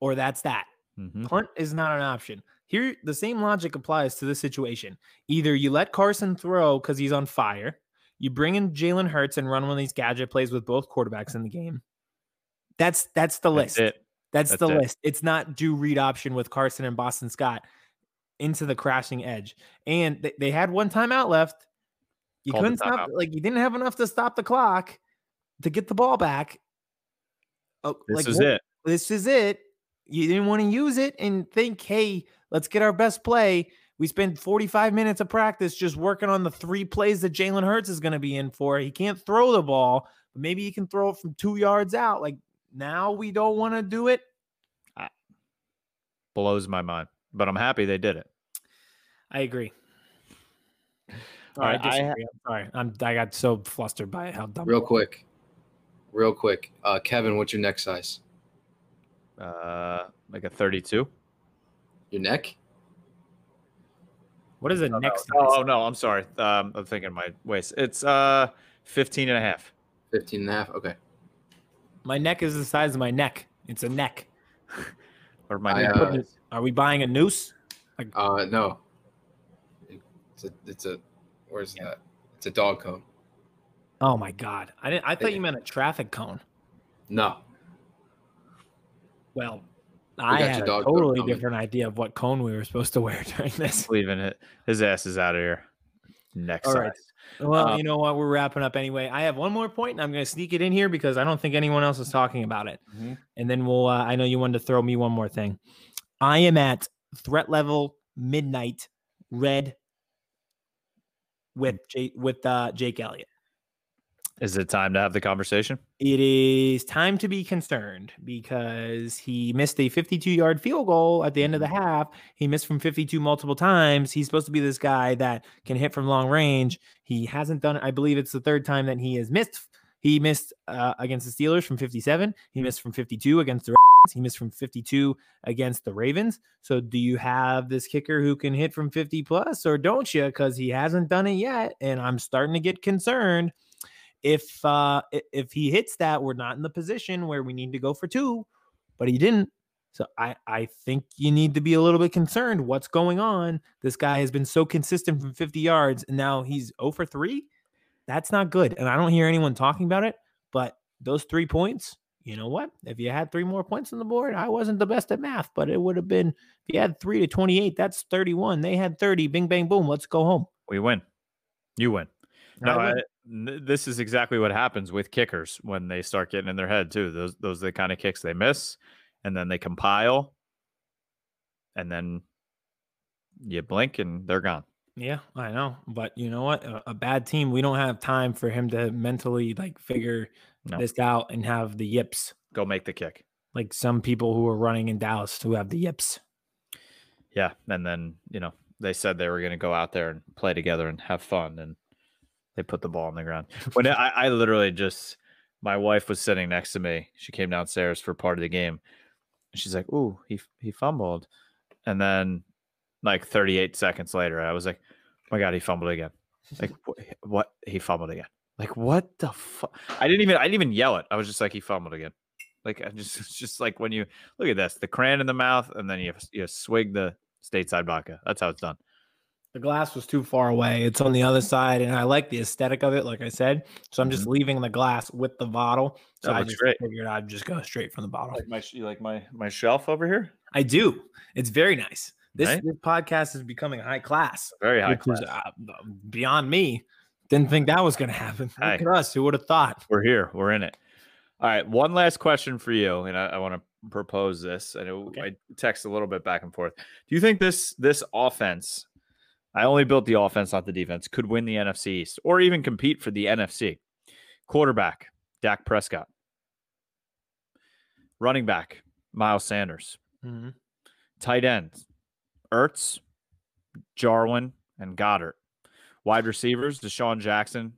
or that's that. Mhm. Punt is not an option. Here, the same logic applies to this situation. Either you let Carson throw because he's on fire, you bring in Jalen Hurts and run one of these gadget plays with both quarterbacks in the game. That's that's the That's list. it. That's, That's the it. list. It's not do read option with Carson and Boston Scott into the crashing edge. And they, they had one timeout left. You Called couldn't stop, like you didn't have enough to stop the clock to get the ball back. Oh, This like, is what- it. this is it. You didn't want to use it and think, hey, let's get our best play. We spend 45 minutes of practice just working on the three plays that Jalen Hurts is going to be in for. He can't throw the ball, but maybe he can throw it from two yards out. Like now we don't want to do it. Blows my mind, but I'm happy they did it. I agree. All All right, right, I I ha- I'm sorry. I'm I got so flustered by how dumb. Real quick, real quick. Uh, Kevin, what's your neck size? Uh, like a 32. Your neck? What is the Oh, next? no. Oh, oh, no, I'm sorry. Um, I'm thinking my waist. It's uh 15 and a half. 15 and a half? Okay. My neck is the size of my neck. It's a neck. Or my I, uh, is. Are we buying a noose? Uh, no. It's a, it's a, where's that? It's a dog cone. Oh my god! I didn't. I thought you meant a traffic cone. No. Well, I got had a dog totally different idea of what cone we were supposed to wear during this. Leaving it. His ass is out of here. Next All size. right. Well, Um, you know what? We're wrapping up anyway. I have one more point, and I'm going to sneak it in here because I don't think anyone else is talking about it. Mhm. And then we'll. Uh, I know you wanted to throw me one more thing. I am at threat level midnight red with Jake with uh, Jake Elliott. Is it time to have the conversation? It is time to be concerned because he missed a 52 yard field goal at the end of the half. He missed from 52 multiple times. He's supposed to be this guy that can hit from long range. He hasn't done it. I believe it's the third time that he has missed. He missed uh, against the Steelers from 57. He missed from 52 against the Ravens. He missed from 52 against the Ravens. So, do you have this kicker who can hit from 50 plus, or don't you? Because he hasn't done it yet, and I'm starting to get concerned if uh if he hits that we're not in the position where we need to go for two but he didn't. So i i think you need to be a little bit concerned what's going on? This guy has been so consistent from 50 yards and now he's 0 for 3 that's not good and i don't hear anyone talking about it but those three points you know what? If you had three more points on the board i wasn't the best at math but it would have been if you had 3 to 28 that's 31 they had 30 bing bang boom let's go home. We win. You win. No. I, this is exactly what happens with kickers when they start getting in their head too. Those those are the kind of kicks they miss, and then they compile, and then you blink and they're gone. Yeah, I know. But you know what? A, a bad team, we don't have time for him to mentally like figure No. this out and have the yips. Go make the kick. Like some people who are running in Dallas who have the yips. Yeah, and then you know they said they were going to go out there and play together and have fun, and they put the ball on the ground. When I, I literally just, my wife was sitting next to me. She came downstairs for part of the game. She's like, "Ooh, he he fumbled," and then like 38 seconds later, I was like, "Oh my god, he fumbled again!" Like "Wh- what? He fumbled again. Like what the fuck? I didn't even I didn't even yell it. I was just like, he fumbled again. Like I just it's just like when you look at this, the crayon in the mouth, and then you you swig the stateside vodka. That's how it's done. The glass was too far away. It's on the other side, and I like the aesthetic of it, like I said. So I'm just leaving the glass with the bottle. So I just great. figured I'd just go straight from the bottle. Like my you like my my shelf over here. I do. It's very nice. This, Right? this podcast is becoming high class. Very high class. is uh, beyond me. Didn't think that was going to happen. Look Hey. at us. Who would have thought? We're here. We're in it. All right. One last question for you, and I, I want to propose this. I know Okay. I text a little bit back and forth. Do you think this this offense? I only built the offense, not the defense. Could win the NFC East or even compete for the NFC. Quarterback Dak Prescott. Running back Miles Sanders. Tight ends Ertz, Jarwin, and Goedert. Wide receivers DeSean Jackson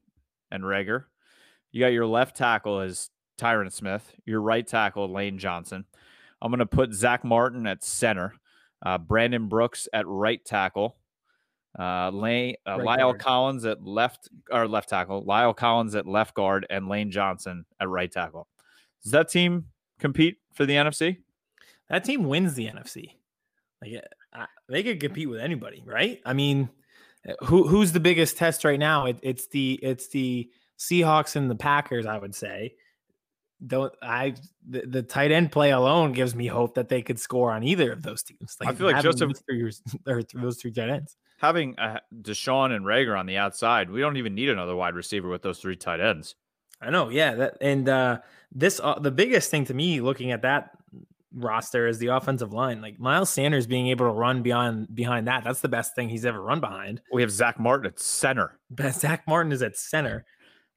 and Reagor. You got your left tackle as Tyron Smith, your right tackle Lane Johnson. I'm going to put Zack Martin at center, uh, Brandon Brooks at right tackle, uh, Lane, uh, Right La'el guard. Collins at left or left tackle, La'el Collins at left guard, and Lane Johnson at right tackle. Does that team compete for the NFC? That team wins the NFC. Like uh, they could compete with anybody, right? I mean, uh, who who's the biggest test right now? It, it's the it's the Seahawks and the Packers. I would say. Don't I the, the tight end play alone gives me hope that they could score on either of those teams. I feel like Joseph- those three, or those three tight ends. Having uh, DeSean and Reagor on the outside, we don't even need another wide receiver with those three tight ends. I know, yeah. That and uh this uh, the biggest thing to me looking at that roster is the offensive line. Like Miles Sanders being able to run beyond behind that. That's the best thing he's ever run behind. We have Zack Martin at center. But Zack Martin is at center.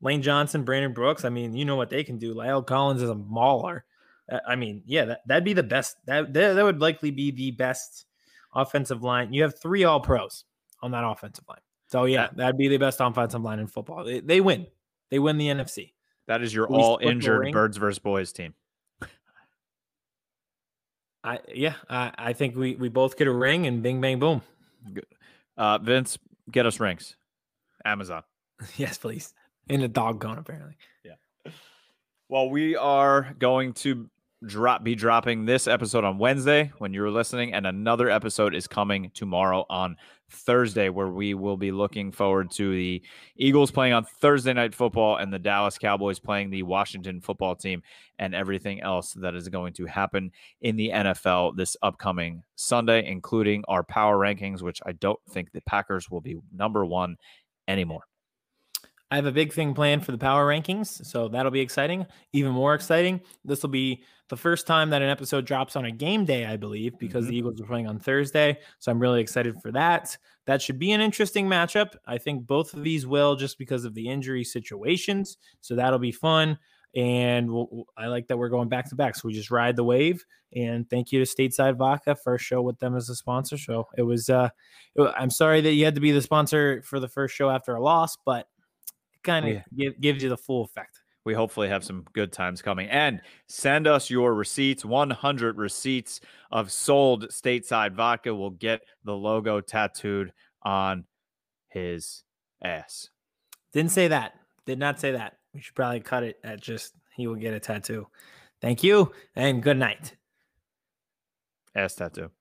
Lane Johnson, Brandon Brooks. I mean, you know what they can do. La'el Collins is a mauler. Uh, I mean, yeah, that, that'd be the best. That, that that would likely be the best offensive line. You have three all pros on that offensive line. So yeah, That- that'd be the best offensive line in football. They, they win. They win the NFC. That is your all injured birds versus boys team. I yeah, I, I think we we both get a ring and bing bang boom. Uh, Vince, get us rings. Amazon. yes, please. In a dog cone, apparently. Yeah. Well, we are going to drop be dropping this episode on Wednesday when you're listening, and another episode is coming tomorrow on Thursday, where we will be looking forward to the Eagles playing on Thursday night football and the Dallas Cowboys playing the Washington football team and everything else that is going to happen in the NFL this upcoming Sunday, including our power rankings, which I don't think the Packers will be number one anymore. I have a big thing planned for the power rankings, so that'll be exciting. Even more exciting, this will be the first time that an episode drops on a game day, I believe, because mm-hmm. the Eagles are playing on Thursday. So I'm really excited for that. That should be an interesting matchup. I think both of these will just because of the injury situations. So that'll be fun. And we'll, I like that we're going back to back. So we just ride the wave. And thank you to Stateside Vodka, first show with them as a sponsor. So it was, uh, I'm sorry that you had to be the sponsor for the first show after a loss, but kind of yeah. gives you the full effect. We hopefully have some good times coming. And send us your receipts 100 receipts of sold stateside vodka. will get the logo tattooed on his ass. Didn't say that. Did not say that. We should probably cut it at just he will get a tattoo. Thank you and good night. Ass tattoo.